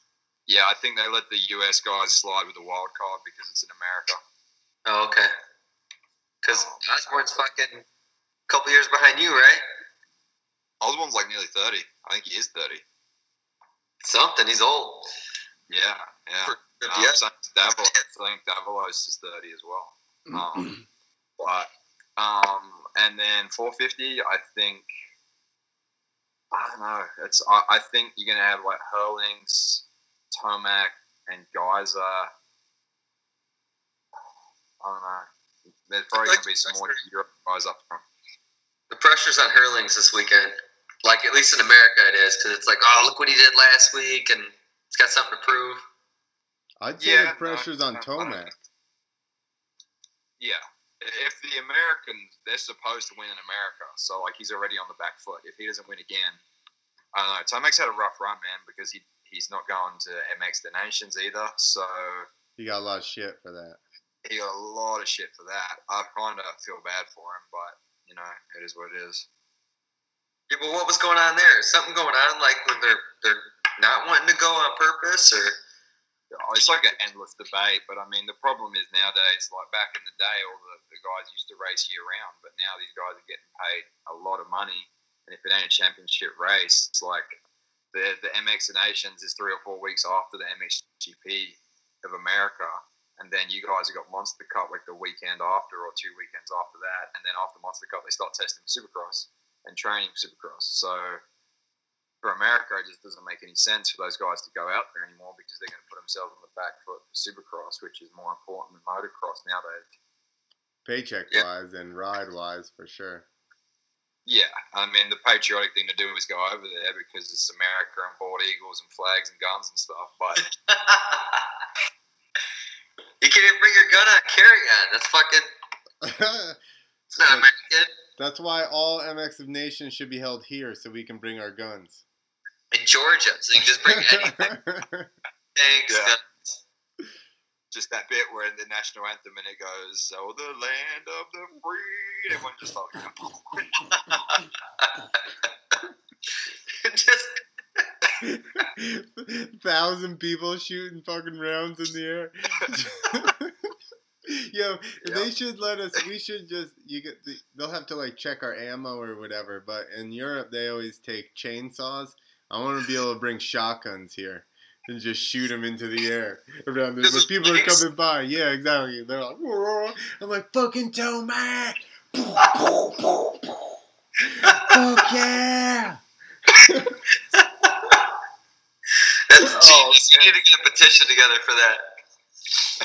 Yeah, I think they let the US guys slide with the wild card because it's in America. Oh, okay. Because Osborne's fucking a couple years behind you, right? Osborne's like nearly 30. I think he is 30. Something. He's old. Yeah, yeah. For- Um, yeah. same as Davos. I think Davalos is 30 as well. Um, but um, and then 450, I think. I don't know. It's I, I think you're gonna have like Herlings, Tomac, and Gajser. I don't know. There's probably gonna be some more Europe guys up front. The pressure's on Herlings this weekend. Like at least in America it is, because it's like, oh, look what he did last week, and he's got something to prove. I'd say Yeah, the pressure's no, on no, Tomac. Yeah. If the Americans, they're supposed to win in America, so like he's already on the back foot. If he doesn't win again, I don't know. Tomac's had a rough run, man, because he he's not going to MX the Nations either. So He got a lot of shit for that. he got a lot of shit for that. I kind of feel bad for him, but you know, it is what it is. Yeah, but what was going on there? Is something going on like when they're they're not wanting to go on purpose, or It's like an endless debate, but I mean, the problem is nowadays, like back in the day, all the, the guys used to race year round, but now these guys are getting paid a lot of money. And if it ain't a championship race, it's like the, the MX Nations is three or four weeks after the MXGP of America. And then you guys have got Monster Cup like the weekend after or two weekends after that. And then after Monster Cup, they start testing Supercross and training Supercross. So for America, it just doesn't make any sense for those guys to go out there anymore because they're going to put themselves on the back foot for Supercross, which is more important than motocross nowadays. Paycheck Yeah. wise and ride wise for sure. Yeah, I mean the patriotic thing to do is go over there because it's America and bald eagles and flags and guns and stuff. But you can't even bring your gun on carry on. That's fucking. It's not American. That's why all MX of Nations should be held here so we can bring our guns. In Georgia, so you can just bring anything. Thanks. Yeah. guns. just that bit where in the national anthem and it goes, "Oh, the land of the free," everyone just like, just Thousand people shooting fucking rounds in the air. Yo, they should let us. We should just. You get. The, they'll have to like check our ammo or whatever. But in Europe, they always take chainsaws. I want to be able to bring shotguns here and just shoot them into the air around this. But people are coming by, yeah, exactly. They're like, "Whoa." I'm like, fucking Tomac. Fuck yeah! That's Oh, genius. You need to get a petition together for that.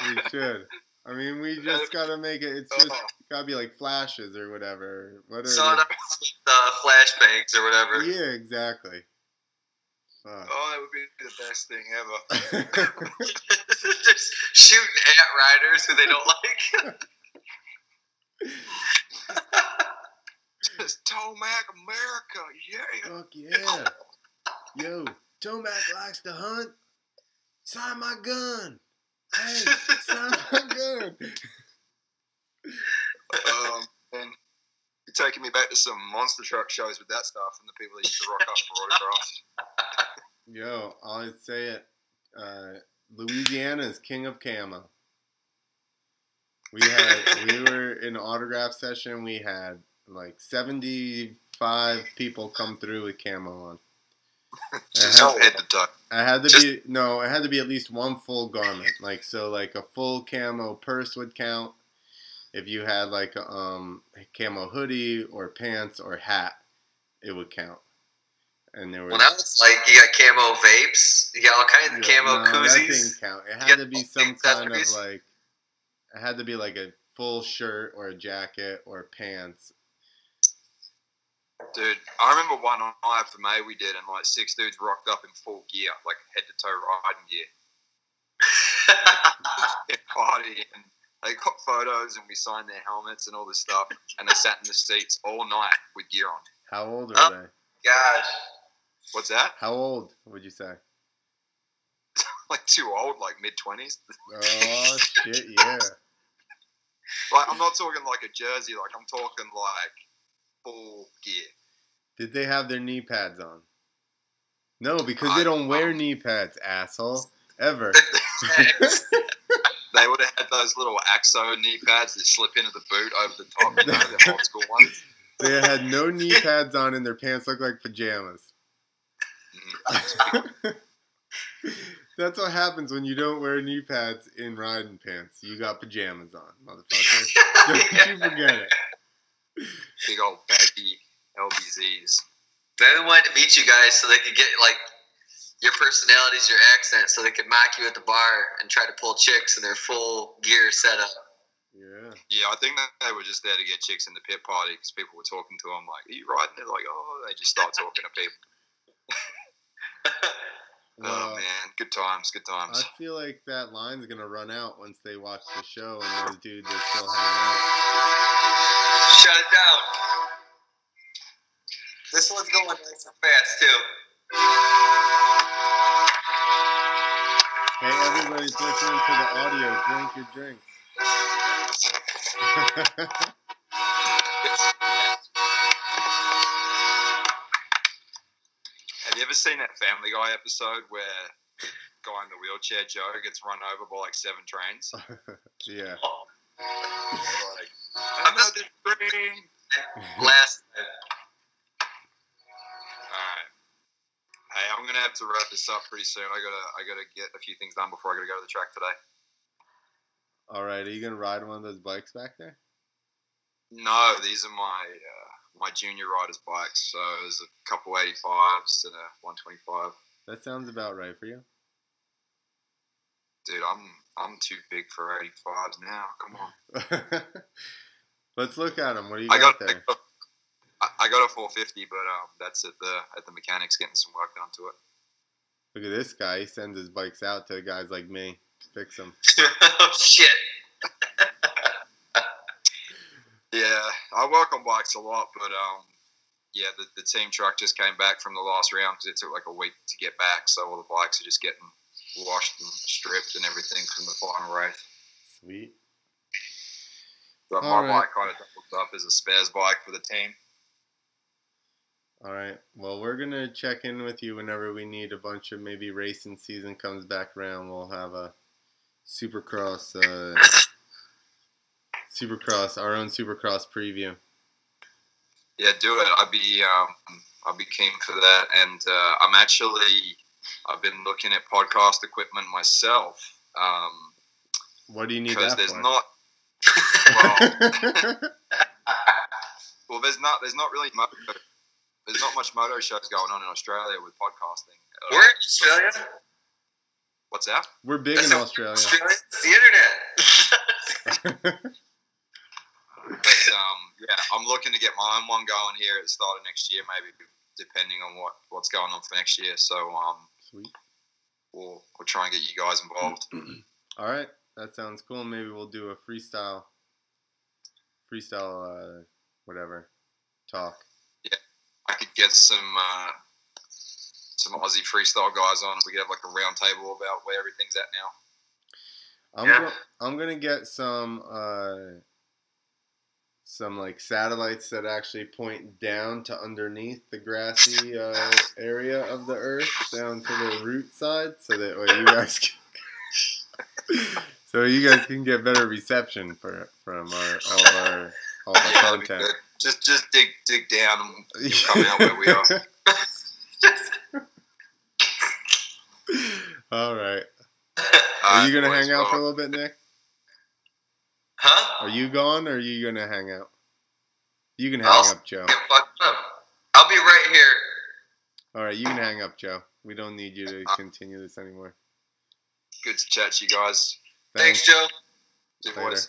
We should. I mean, we just gotta make it. It's just Oh. gotta be like flashes or whatever. What are Saw it they? up with uh, flashbangs or whatever. Yeah, exactly. Fuck. "Oh, that would be the best thing ever." just shooting at riders who they don't like. Just Tomac America, yeah. Fuck yeah. Yo, Tomac likes to hunt. Sign my gun. Hey, sign my gun. um, and you're taking me back to some monster truck shows with that stuff and the people that used to rock up for autographs. Yo, I'll say it. Uh, Louisiana is king of camo. We had we were in an autograph session. We had like seventy five people come through with camo on. Just had- to. I had to be no, I had to be at least one full garment. Like so, like a full camo purse would count. If you had like a um, camo hoodie or pants or hat, it would count. And there was well, now it's like you got camo vapes. You got all kinds of camo no, That koozies. didn't count. It had to be some kind of like. It had to be like a full shirt or a jacket or pants. Dude, I remember one for May we did, and like six dudes rocked up in full gear, like head to toe riding gear. Party, and they got photos, and we signed their helmets and all this stuff, and they sat in the seats all night with gear on. How old are Oh. they? Gosh. What's that? How old would you say? Like too old, like mid twenties. Oh shit! Yeah. Like I'm not talking like a jersey, like I'm talking like full gear. Did they have their knee pads on? No, because I- they don't wear um, knee pads, asshole. Ever. They would have had those little AXO knee pads that slip into the boot over the top, you know, the old school ones. they had no knee pads on and their pants looked like pajamas. Mm. That's what happens when you don't wear knee pads in riding pants. You got pajamas on, motherfucker. Don't you forget it. Big old baggy LBZs. They wanted to meet you guys so they could get like your personalities, your accent, so they could mock you at the bar and try to pull chicks in their full gear setup. Yeah. Yeah, I think that they were just there to get chicks in the pit party because people were talking to them like, "Are you riding?" They're like, "Oh," they just start talking to people. oh Well, man, good times, good times. I feel like that line's gonna run out once they watch the show and those dudes are still hanging out. Shut it down. This one's going nice and fast too. Hey, everybody's listening to the audio. Drink your drink. Have you ever seen that Family Guy episode where guy in the wheelchair Joe gets run over by like seven trains? yeah. Oh, like, Another train. Last. Hey, I'm gonna have to wrap this up pretty soon. I gotta I gotta get a few things done before I gotta go to the track today. All right. Are you gonna ride one of those bikes back there? No, these are my uh, my junior riders' bikes. So there's a couple 85s and a 125. That sounds about right for you. Dude, I'm I'm too big for 85s now. Come on. Let's look at them. What do you I got, got there? I, I got a 450, but um, that's at the at the mechanics getting some work done to it. Look at this guy. He sends his bikes out to guys like me. Fix them. oh shit. Yeah, I work on bikes a lot, but um, yeah, the, the team truck just came back from the last round because it took like a week to get back, so all the bikes are just getting washed and stripped and everything from the final race. Sweet. But All my right. bike kind of doubles up as a spares bike for the team. All right. Well, we're gonna check in with you whenever we need a bunch of maybe racing season comes back around. We'll have a Supercross, uh, Supercross, our own Supercross preview. Yeah, do it. I'll be um, I'll be keen for that. And uh, I'm actually I've been looking at podcast equipment myself um, What do you need because there's for? not well there's not there's not really moto, there's not much moto shows going on in Australia with podcasting. We're in Australia. What's that? we're big That's in Australia. Australia. It's the internet. But um, yeah, I'm looking to get my own one going here at the start of next year, maybe depending on what what's going on for next year. So um, Sweet. we'll we'll try and get you guys involved. All right, that sounds cool. Maybe we'll do a freestyle, freestyle, uh, whatever, talk. I could get some uh, some Aussie freestyle guys on. We could have like a round table about where everything's at now. I'm Yeah. go- I'm gonna get some uh, some like satellites that actually point down to underneath the grassy uh, area of the Earth, down to the root side, so that way you guys can, so you guys can get better reception for from our all of our all of our Yeah, content. Just just dig dig down and come out where we are. all right. Are you gonna uh, hang out for a little bit, Nick? Huh? Are you gone, or are you gonna hang out? You can hang I'll- up, Joe. Up. I'll be right here. All right, you can hang up, Joe. We don't need you to uh, continue this anymore. Good to chat to you guys. Thanks, Joe. See you Later.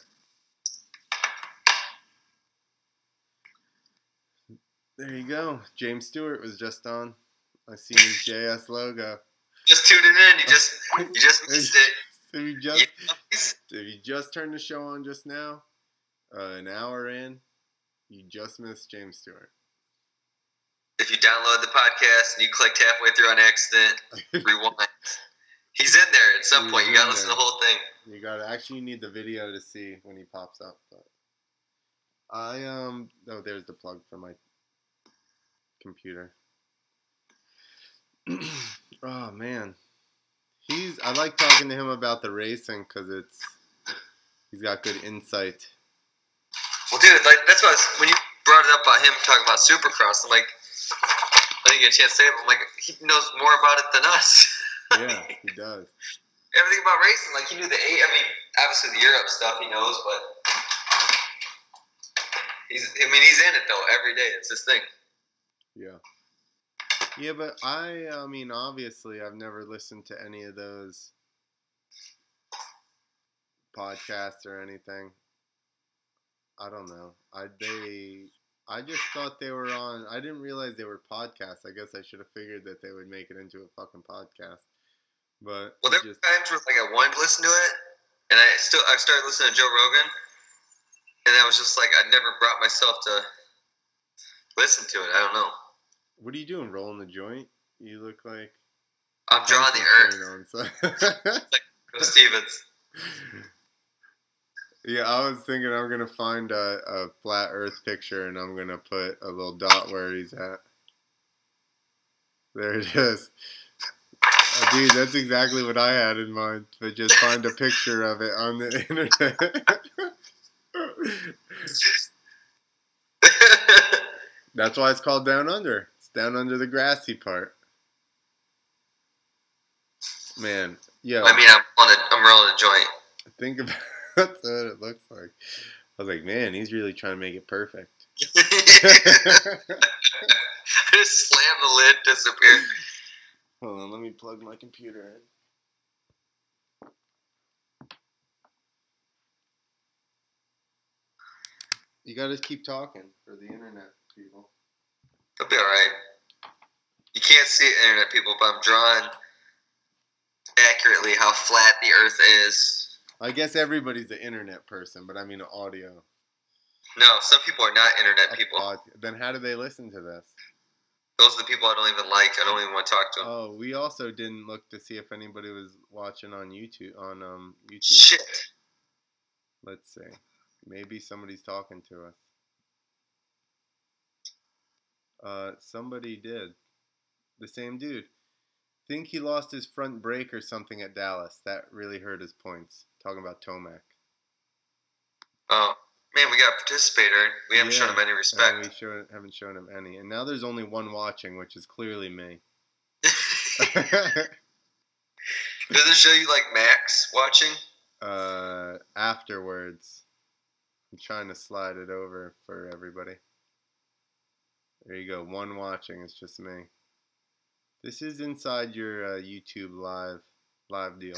There you go. James Stewart was just on. I see his JS logo. Just tuning in. You just you just missed it. If you just if you just turned the show on just now, uh, an hour in, you just missed James Stewart. If you download the podcast and you clicked halfway through on accident, rewind. He's in there at some He's point. You gotta listen to the whole thing. You got to actually you need the video to see when he pops up. But I um oh there's the plug for my computer. oh man, he's I like talking to him about the racing because it's he's got good insight. Well, dude, like that's what I was, when you brought it up about him talking about Supercross. I'm like, I didn't get a chance to say it. But I'm like, he knows more about it than us. Yeah, he does. Everything about racing, like he knew the eight. I mean, obviously the Europe stuff he knows, but he's. I mean, he's in it though every day. It's his thing. Yeah. Yeah, but I, I mean, obviously, I've never listened to any of those podcasts or anything. I don't know. I they, I just thought they were on. I didn't realize they were podcasts. I guess I should have figured that they would make it into a fucking podcast. But Well, there just, were times where like I wanted to listen to it, and I still I started listening to Joe Rogan, and I was just like I never brought myself to listen to it. I don't know. What are you doing? Rolling the joint? You look like I'm drawing the earth. earth. Joe Stevens. Yeah, I was thinking I'm gonna find a, a flat Earth picture and I'm gonna put a little dot where he's at. There it is. Uh, dude, that's exactly what I had in mind. But just find a picture of it on the internet. that's why it's called Down Under. Down under the grassy part. Man, yeah. I mean, I'm on a, I'm rolling a joint. Think about that's what it looks like. I was like, man, he's really trying to make it perfect. I just slam the lid, disappear. Hold on, let me plug my computer in. You gotta keep talking for the internet people. It'll be all right. You can't see it, internet people, but I'm drawing accurately how flat the Earth is. I guess everybody's an internet person, but I mean audio. No, some people are not internet people. Then how do they listen to this? Those are the people I don't even like. I don't even want to talk to them. Oh, we also didn't look to see if anybody was watching on YouTube. On um YouTube. Shit. Let's see. Maybe somebody's talking to us. Uh, somebody did. The same dude. Think he lost his front brake or something at Dallas. That really hurt his points. Talking about Tomac. Oh, man, we got a participator. We haven't shown Yeah, him any And respect. we show, haven't shown him any. And now there's only one watching, which is clearly me. Does it show you like Max watching? uh, afterwards, I'm trying to slide it over for everybody. There you go. One watching. It's just me. This is inside your uh, YouTube live live deal.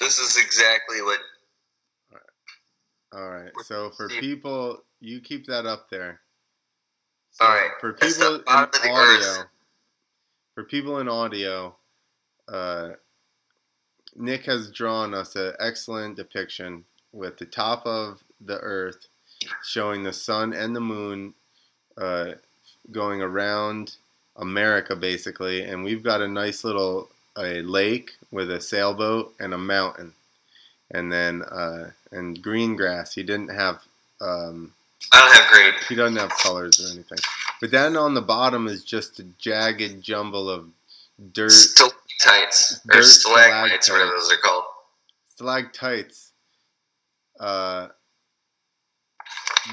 This is exactly what. All right. We're- So for people, you keep that up there. So All right, For people in bottom of the audio, earth. for people in audio, uh, Nick has drawn us an excellent depiction with the top of the Earth showing the sun and the moon uh, going around America, basically, and we've got a nice little a lake with a sailboat and a mountain, and then uh, and green grass. He didn't have. Um, I don't have green. he doesn't have colors or anything. But then on the bottom is just a jagged jumble of dirt Stalactites or Dirt stalagmites, whatever those are called. stalactites uh,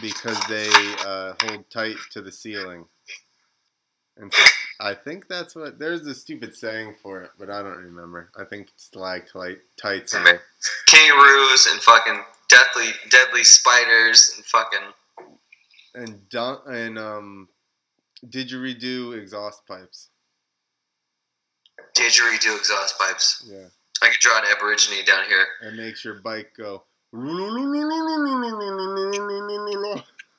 because they uh, hold tight to the ceiling. And I think that's what there's a stupid saying for it, but I don't remember. I think stalactites. Man. Kangaroos and fucking deadly deadly spiders and fucking. And dun- and um, didgeridoo exhaust pipes. Didgeridoo exhaust pipes. Yeah. I could draw an aborigine down here. and makes your bike go.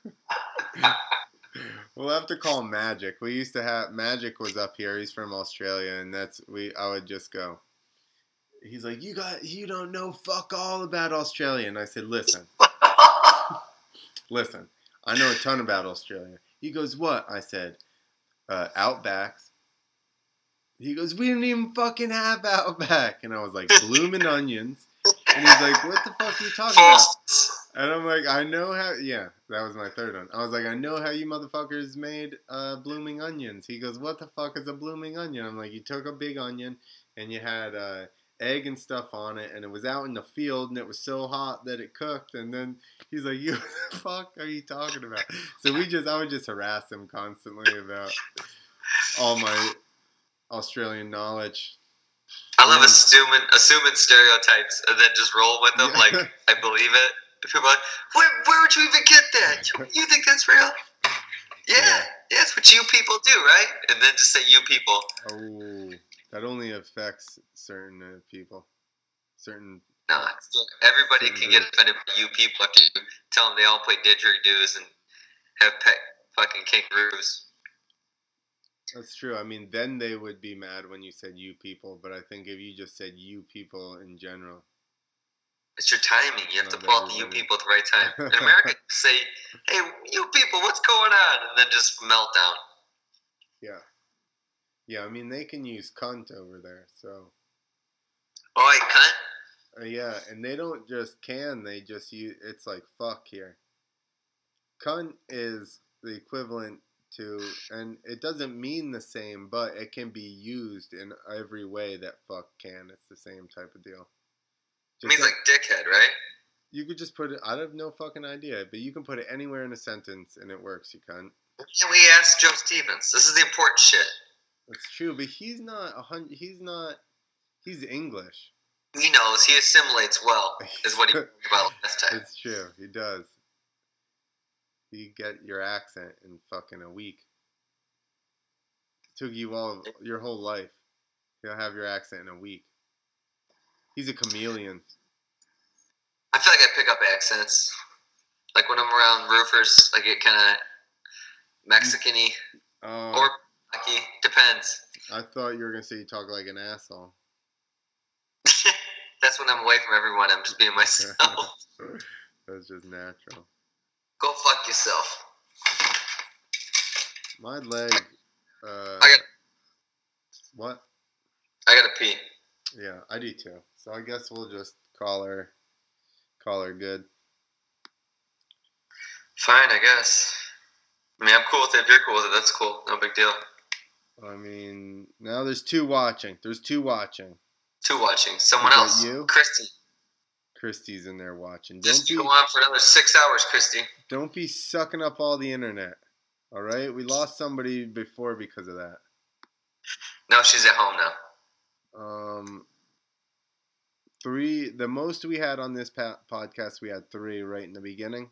we'll have to call Magic. We used to have Magic was up here. He's from Australia, and that's we. I would just go. He's like, you got, you don't know fuck all about Australia, and I said, listen, listen, I know a ton about Australia. He goes, what? I said, uh, outbacks. He goes, we didn't even fucking have outback, and I was like, blooming onions. And he's like, "What the fuck are you talking about?" And I'm like, "I know how." Yeah, that was my third one. I was like, "I know how you motherfuckers made uh, blooming onions." He goes, "What the fuck is a blooming onion?" I'm like, "You took a big onion and you had uh, egg and stuff on it, and it was out in the field, and it was so hot that it cooked." And then he's like, "You what the fuck are you talking about?" So we just, I would just harass him constantly about all my Australian knowledge. I love Mm. assuming assuming stereotypes and then just roll with them Yeah. like I believe it. People like, where where would you even get that? You, you think that's real? Yeah, Yeah. yeah, that's what you people do, right? And then just say you people. Oh, that only affects certain uh, people. Certain. No, everybody Certain can get groups. offended by you people after you tell them they all play didgeridoos and have pet fucking kangaroos. That's true. I mean, then they would be mad when you said you people, but I think if you just said you people in general, It's your timing. You have to pull out the you people at the right time. In America, you say, "Hey, you people, what's going on?" and then just meltdown. yeah, yeah. I mean, they can use cunt over there, so All right, cunt. uh, yeah. And they don't just can; they just use. It's like fuck here. Cunt is the equivalent to, and it doesn't mean the same, but it can be used in every way that fuck can. It's the same type of deal. It means Just like dickhead, right? You could just put it. I have no fucking idea, but you can put it anywhere in a sentence and it works. You cunt. Can we ask Joe Stevens. This is the important shit. That's true, but he's not a hundred. He's not. He's English. He knows. He assimilates well, is what he about last time. It's true. He does. He get your accent in fucking a week. It Took you all your whole life. He'll have your accent in a week. He's a chameleon. I feel like I pick up accents. Like when I'm around roofers, I get kind of Mexican-y Oh, or Rocky. Depends. I thought you were gonna say you talk like an asshole. That's when I'm away from everyone. I'm just being myself. That's just natural. Go fuck yourself. My leg. Uh, I got- What? I gotta pee. Yeah, I do too. So I guess we'll just call her, call her good. Fine, I guess. I mean, I'm cool with it. If you're cool with it, that's cool. No big deal. I mean, now there's two watching. There's two watching. Two watching. Someone Is else. you? Christy. Christy's in there watching. Don't Just be, go on for another six hours, Christy. don't be sucking up all the internet. All right, we lost somebody before because of that. No, she's at home now. Um, three. The most we had on this pa- podcast, we had three right in the beginning,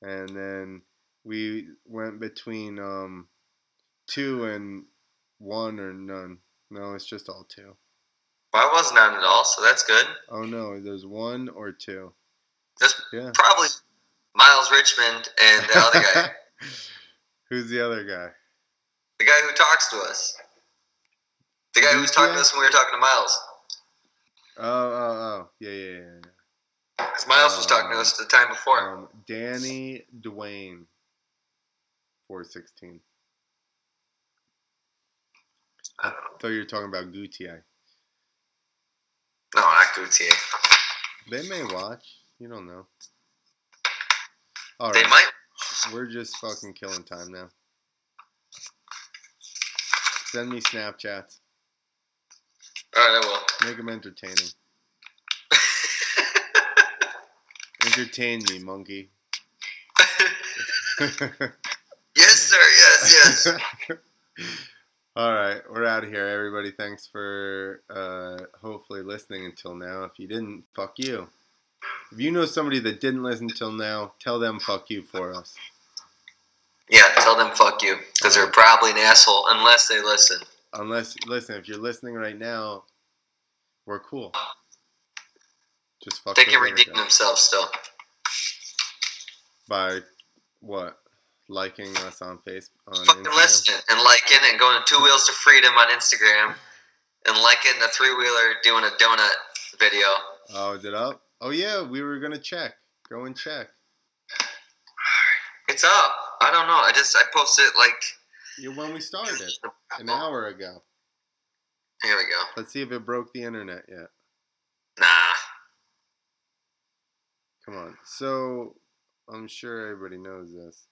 and then we went between um, two and one or none. No, it's just all two. Well, I wasn't on at all, so that's good. Oh no, there's one or two. That's Yeah. probably Miles Richmond and the other guy. Who's the other guy? The guy who talks to us. The guy who was talking to us when we were talking to Miles. Oh, oh, oh, yeah, yeah, yeah. Because Miles was talking to us the time before. Um, Danny Dwayne, four sixteen. I don't know. Thought you were talking about Gutier. Oh, no, not Gutier. They may watch. You don't know. All They right, might. we're just fucking killing time now. Send me Snapchats. All right, I will. Make them entertaining. Entertain me, monkey. yes, sir. Yes, yes. All right, we're out of here, everybody. Thanks for uh, hopefully listening until now. If you didn't, fuck you. If you know somebody that didn't listen till now, tell them fuck you for us. Yeah, tell them fuck you. Because they're probably an asshole unless they listen. Unless, listen, if you're listening right now, we're cool. Just fuck They can redeem guys. themselves still. by what? Liking us on Facebook on Fucking Instagram. listening and liking and going to Two Wheels to Freedom on Instagram and liking the three wheeler doing a donut video. Oh, is it up? Oh yeah, we were gonna check. Go and check. It's up. I don't know. I just I posted it like Yeah, when we started an hour ago. Here we go. Let's see if it broke the internet yet. Nah. Come on. So I'm sure everybody knows this,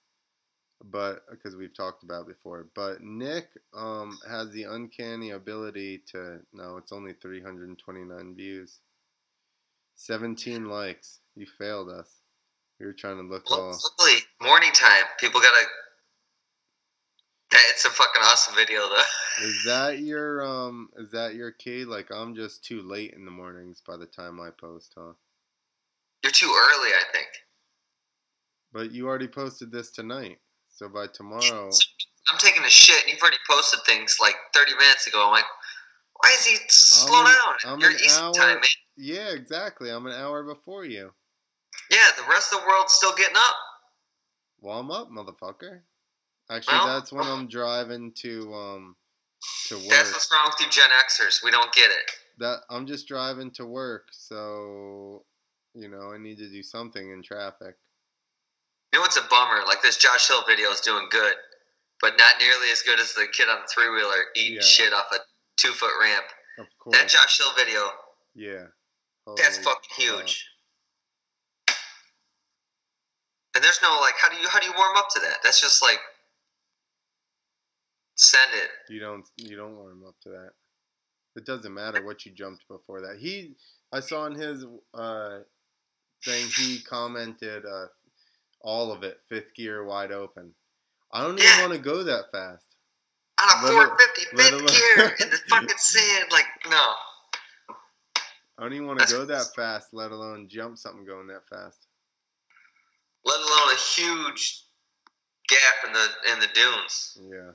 but because we've talked about before. But Nick um, has the uncanny ability to. No, it's only 329 views. 17 likes. You failed us. You were trying to look Look, all. Morning time. People gotta. it's a fucking awesome video though. Is that your um? Is that your key? Like I'm just too late in the mornings by the time I post, huh? You're too early, I think. But you already posted this tonight, so by tomorrow. I'm taking a shit, and you've already posted things like 30 minutes ago. I'm like, why is he slow an- down? I'm You're Eastern hour- time, man. Yeah, exactly. I'm an hour before you. Yeah, the rest of the world's still getting up. Well, I'm up, motherfucker. Actually, Well- that's when I'm driving to um to work. That's what's wrong with you Gen Xers. We don't get it. that I'm just driving to work, so you know I need to do something in traffic. You know what's a bummer? Like this Josh Hill video is doing good, but not nearly as good as the kid on the three wheeler eating Yeah. shit off a two foot ramp. Of course. That Josh Hill video, yeah. that's fucking fuck. huge. And there's no like, how do you how do you warm up to that? That's just like, send it. You don't you don't warm up to that. It doesn't matter what you jumped before that. He I saw in his uh thing he commented uh all of it fifth gear wide open. I don't Yeah. even want to go that fast. On a Let 450 let fifth gear in the fucking sand, like no. I don't even want to go that fast, let alone jump something going that fast. Let alone a huge gap in the in the dunes. Yeah.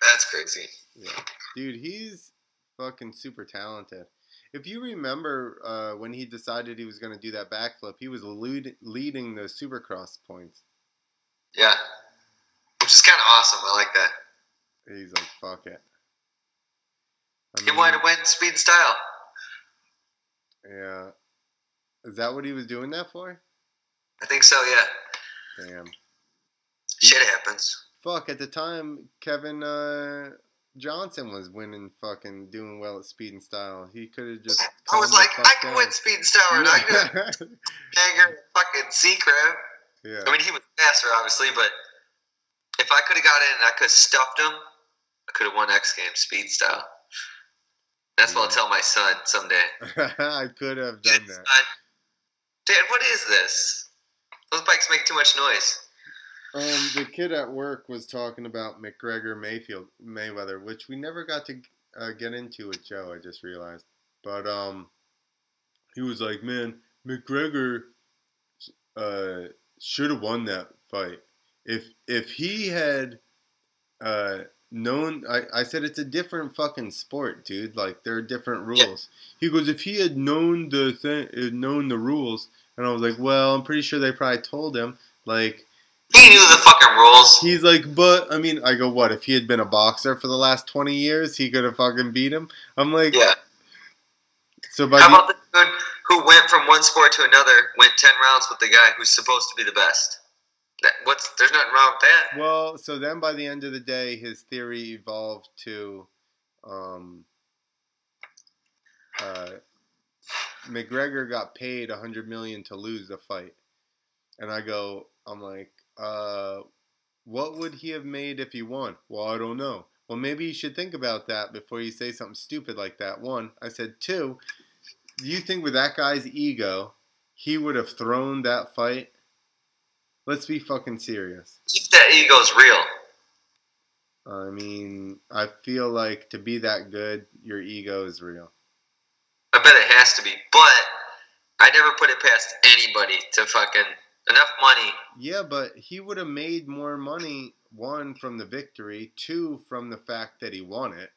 That's crazy. Yeah, dude, he's fucking super talented. If you remember uh, when he decided he was going to do that backflip, he was lead- leading the Supercross points. Yeah, which is kind of awesome. I like that. He's like, "Fuck it." I He wanted to win speed and style. yeah. Is that what he was doing that for? I think so. Yeah. Damn. Shit happens. Fuck. At the time, Kevin uh, Johnson was winning, fucking doing well at speed and style. He could have just. I was like, I can down. win speed and style, and I can yeah. fucking crab. yeah. I mean, he was faster, obviously, but if I could have got in and I could have stuffed him, I could have won X Games speed style. That's what I'll tell my son someday. I could have done that. Son, Dad, what is this? Those bikes make too much noise. Um, the kid at work was talking about McGregor Mayfield Mayweather, which we never got to uh, get into with Joe. I just realized, but um, he was like, "Man, McGregor uh, should have won that fight. If if he had uh, known, I, I said it's a different fucking sport, dude. Like there are different Yeah. rules." He goes, "If he had known the thing, uh, known the rules," and I was like, "Well, I'm pretty sure they probably told him, like." He knew the fucking rules. He's like, but I mean, I go, what if he had been a boxer for the last twenty years? He could have fucking beat him. I'm like, Yeah. so by How about the dude who went from one sport to another, went ten rounds with the guy who's supposed to be the best? That what's there's nothing wrong with that. well, so then by the end of the day, his theory evolved to, um, uh, McGregor got paid a hundred million to lose the fight, and I go, I'm like, uh, what would he have made if he won? Well, I don't know. Well, maybe you should think about that before you say something stupid like that. One, I said, two, do you think with that guy's ego, he would have thrown that fight? Let's be fucking serious. If that ego's real. I mean, I feel like to be that good, your ego is real. I bet it has to be. But I never put it past anybody to fucking enough money. Yeah, but he would have made more money, one, from the victory, two, from the fact that he won it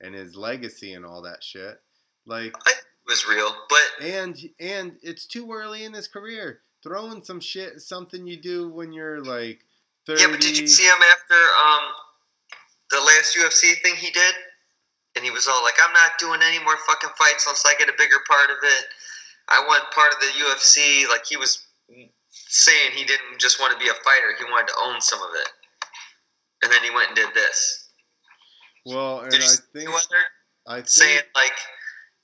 and his legacy and all that shit. Like, It was real. But and and it's too early in his career. Throwing some shit, is something you do when you're like thirty. yeah, but did you see him after um the last UFC thing he did? And he was all like, "I'm not doing any more fucking fights unless I get a bigger part of it. I want part of the UFC." Like he was saying, he didn't just want to be a fighter; he wanted to own some of it. And then he went and did this. Well, and Did you I think I think saying like,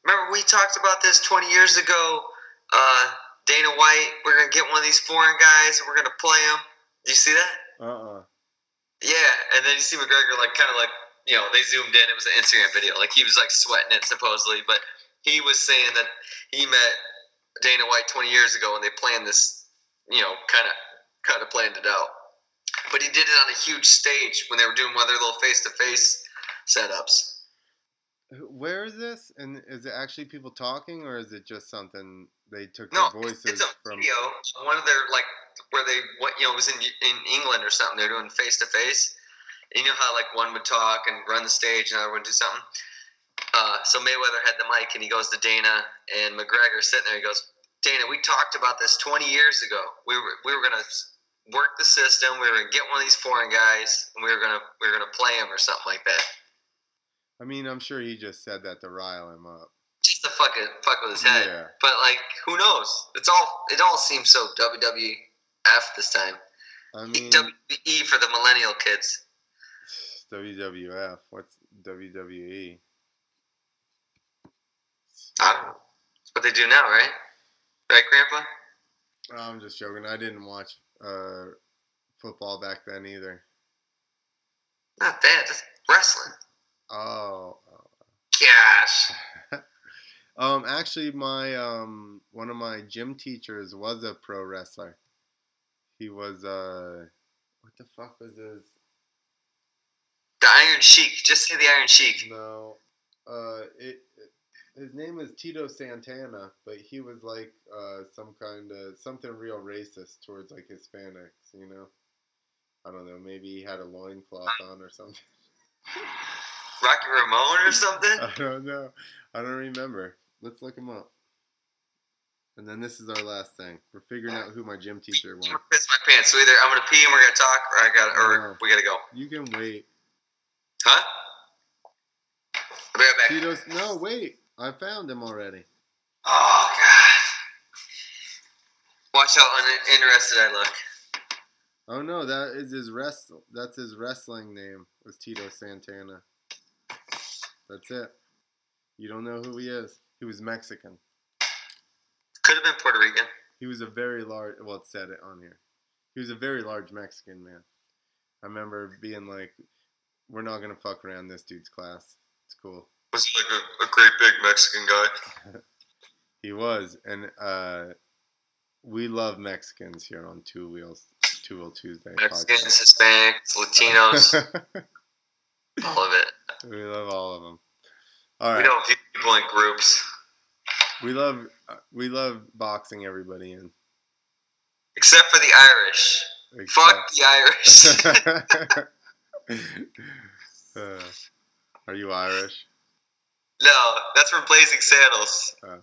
"Remember we talked about this 20 years ago? Uh, Dana White, we're gonna get one of these foreign guys and we're gonna play him." Do you see that? uh uh Yeah, and then you see McGregor like kind of like you know they zoomed in. It was an Instagram video. Like he was like sweating it supposedly, but he was saying that he met Dana White 20 years ago and they planned this. You know, kind of kind of planned it out. But he did it on a huge stage when they were doing one of their little face to face setups. Where is this? And is it actually people talking, or is it just something they took No, their voices it's a from? video. One of their like where they what you know it was in in England or something. They're doing face to face. You know how like one would talk and run the stage, and the other would do something. Uh, so Mayweather had the mic, and he goes to Dana and McGregor sitting there. He goes, Dana, we talked about this 20 years ago. We were we were gonna work the system. We were gonna get one of these foreign guys, and we were gonna we were gonna play him or something like that. I mean, I'm sure he just said that to rile him up. Just to fuck it, fuck with his head. Yeah. But like, who knows? It's all it all seems so WWF this time. I mean, WWE for the millennial kids. WWF. What's? WWE? I don't know. That's what they do now, right? Right, Grandpa? I'm just joking. I didn't watch uh, football back then either. Not that. just wrestling. Oh. Gosh. Um, actually, my um, one of my gym teachers was a pro wrestler. He was uh, what the fuck was his? The Iron Sheik. Just say the Iron Sheik. No, uh, it, his name is Tito Santana, but he was like uh, some kind of something real racist towards like Hispanics. You know, I don't know. Maybe he had a loincloth on or something. Rocky Ramone or something? I don't know. I don't remember. Let's look him up. And then this is our last thing. We're figuring out who my gym teacher I'm was. gonna piss my pants. So either I'm gonna pee and we're gonna talk, or I got, or No. we gotta go. You can wait. Huh? I'll be right back. Tito's. No, wait. I found him already. Oh god. Watch how uninterested I look. Oh no, that is his wrestle. That's his wrestling name. Was Tito Santana. That's it. You don't know who he is. He was Mexican. Could have been Puerto Rican. He was a very large. Well, it said it on here. He was a very large Mexican man. I remember being like, "We're not gonna fuck around this dude's class. It's cool." Was he like a, a great big Mexican guy. He was, and uh, we love Mexicans here on Two Wheels, Two Wheel Tuesday. Mexicans, podcast. Hispanics, Latinos, all of it. we love all of them. All We don't view people in groups. we love uh, we love boxing everybody in. Except for the Irish. Fuck the Irish. uh, are you Irish? No, that's from Blazing Saddles. Oh.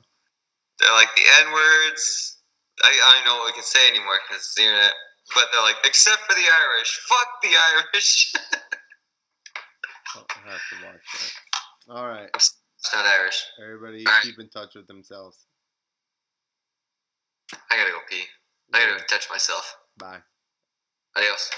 They're like the N words. I, I don't know what we can say anymore because it's the internet. But they're like, except for the Irish. Fuck the Irish. Oh, I'll have to watch that. All right, it's not Irish. everybody All right. keep in touch with themselves. I gotta go pee. I gotta touch myself. Bye. Adios.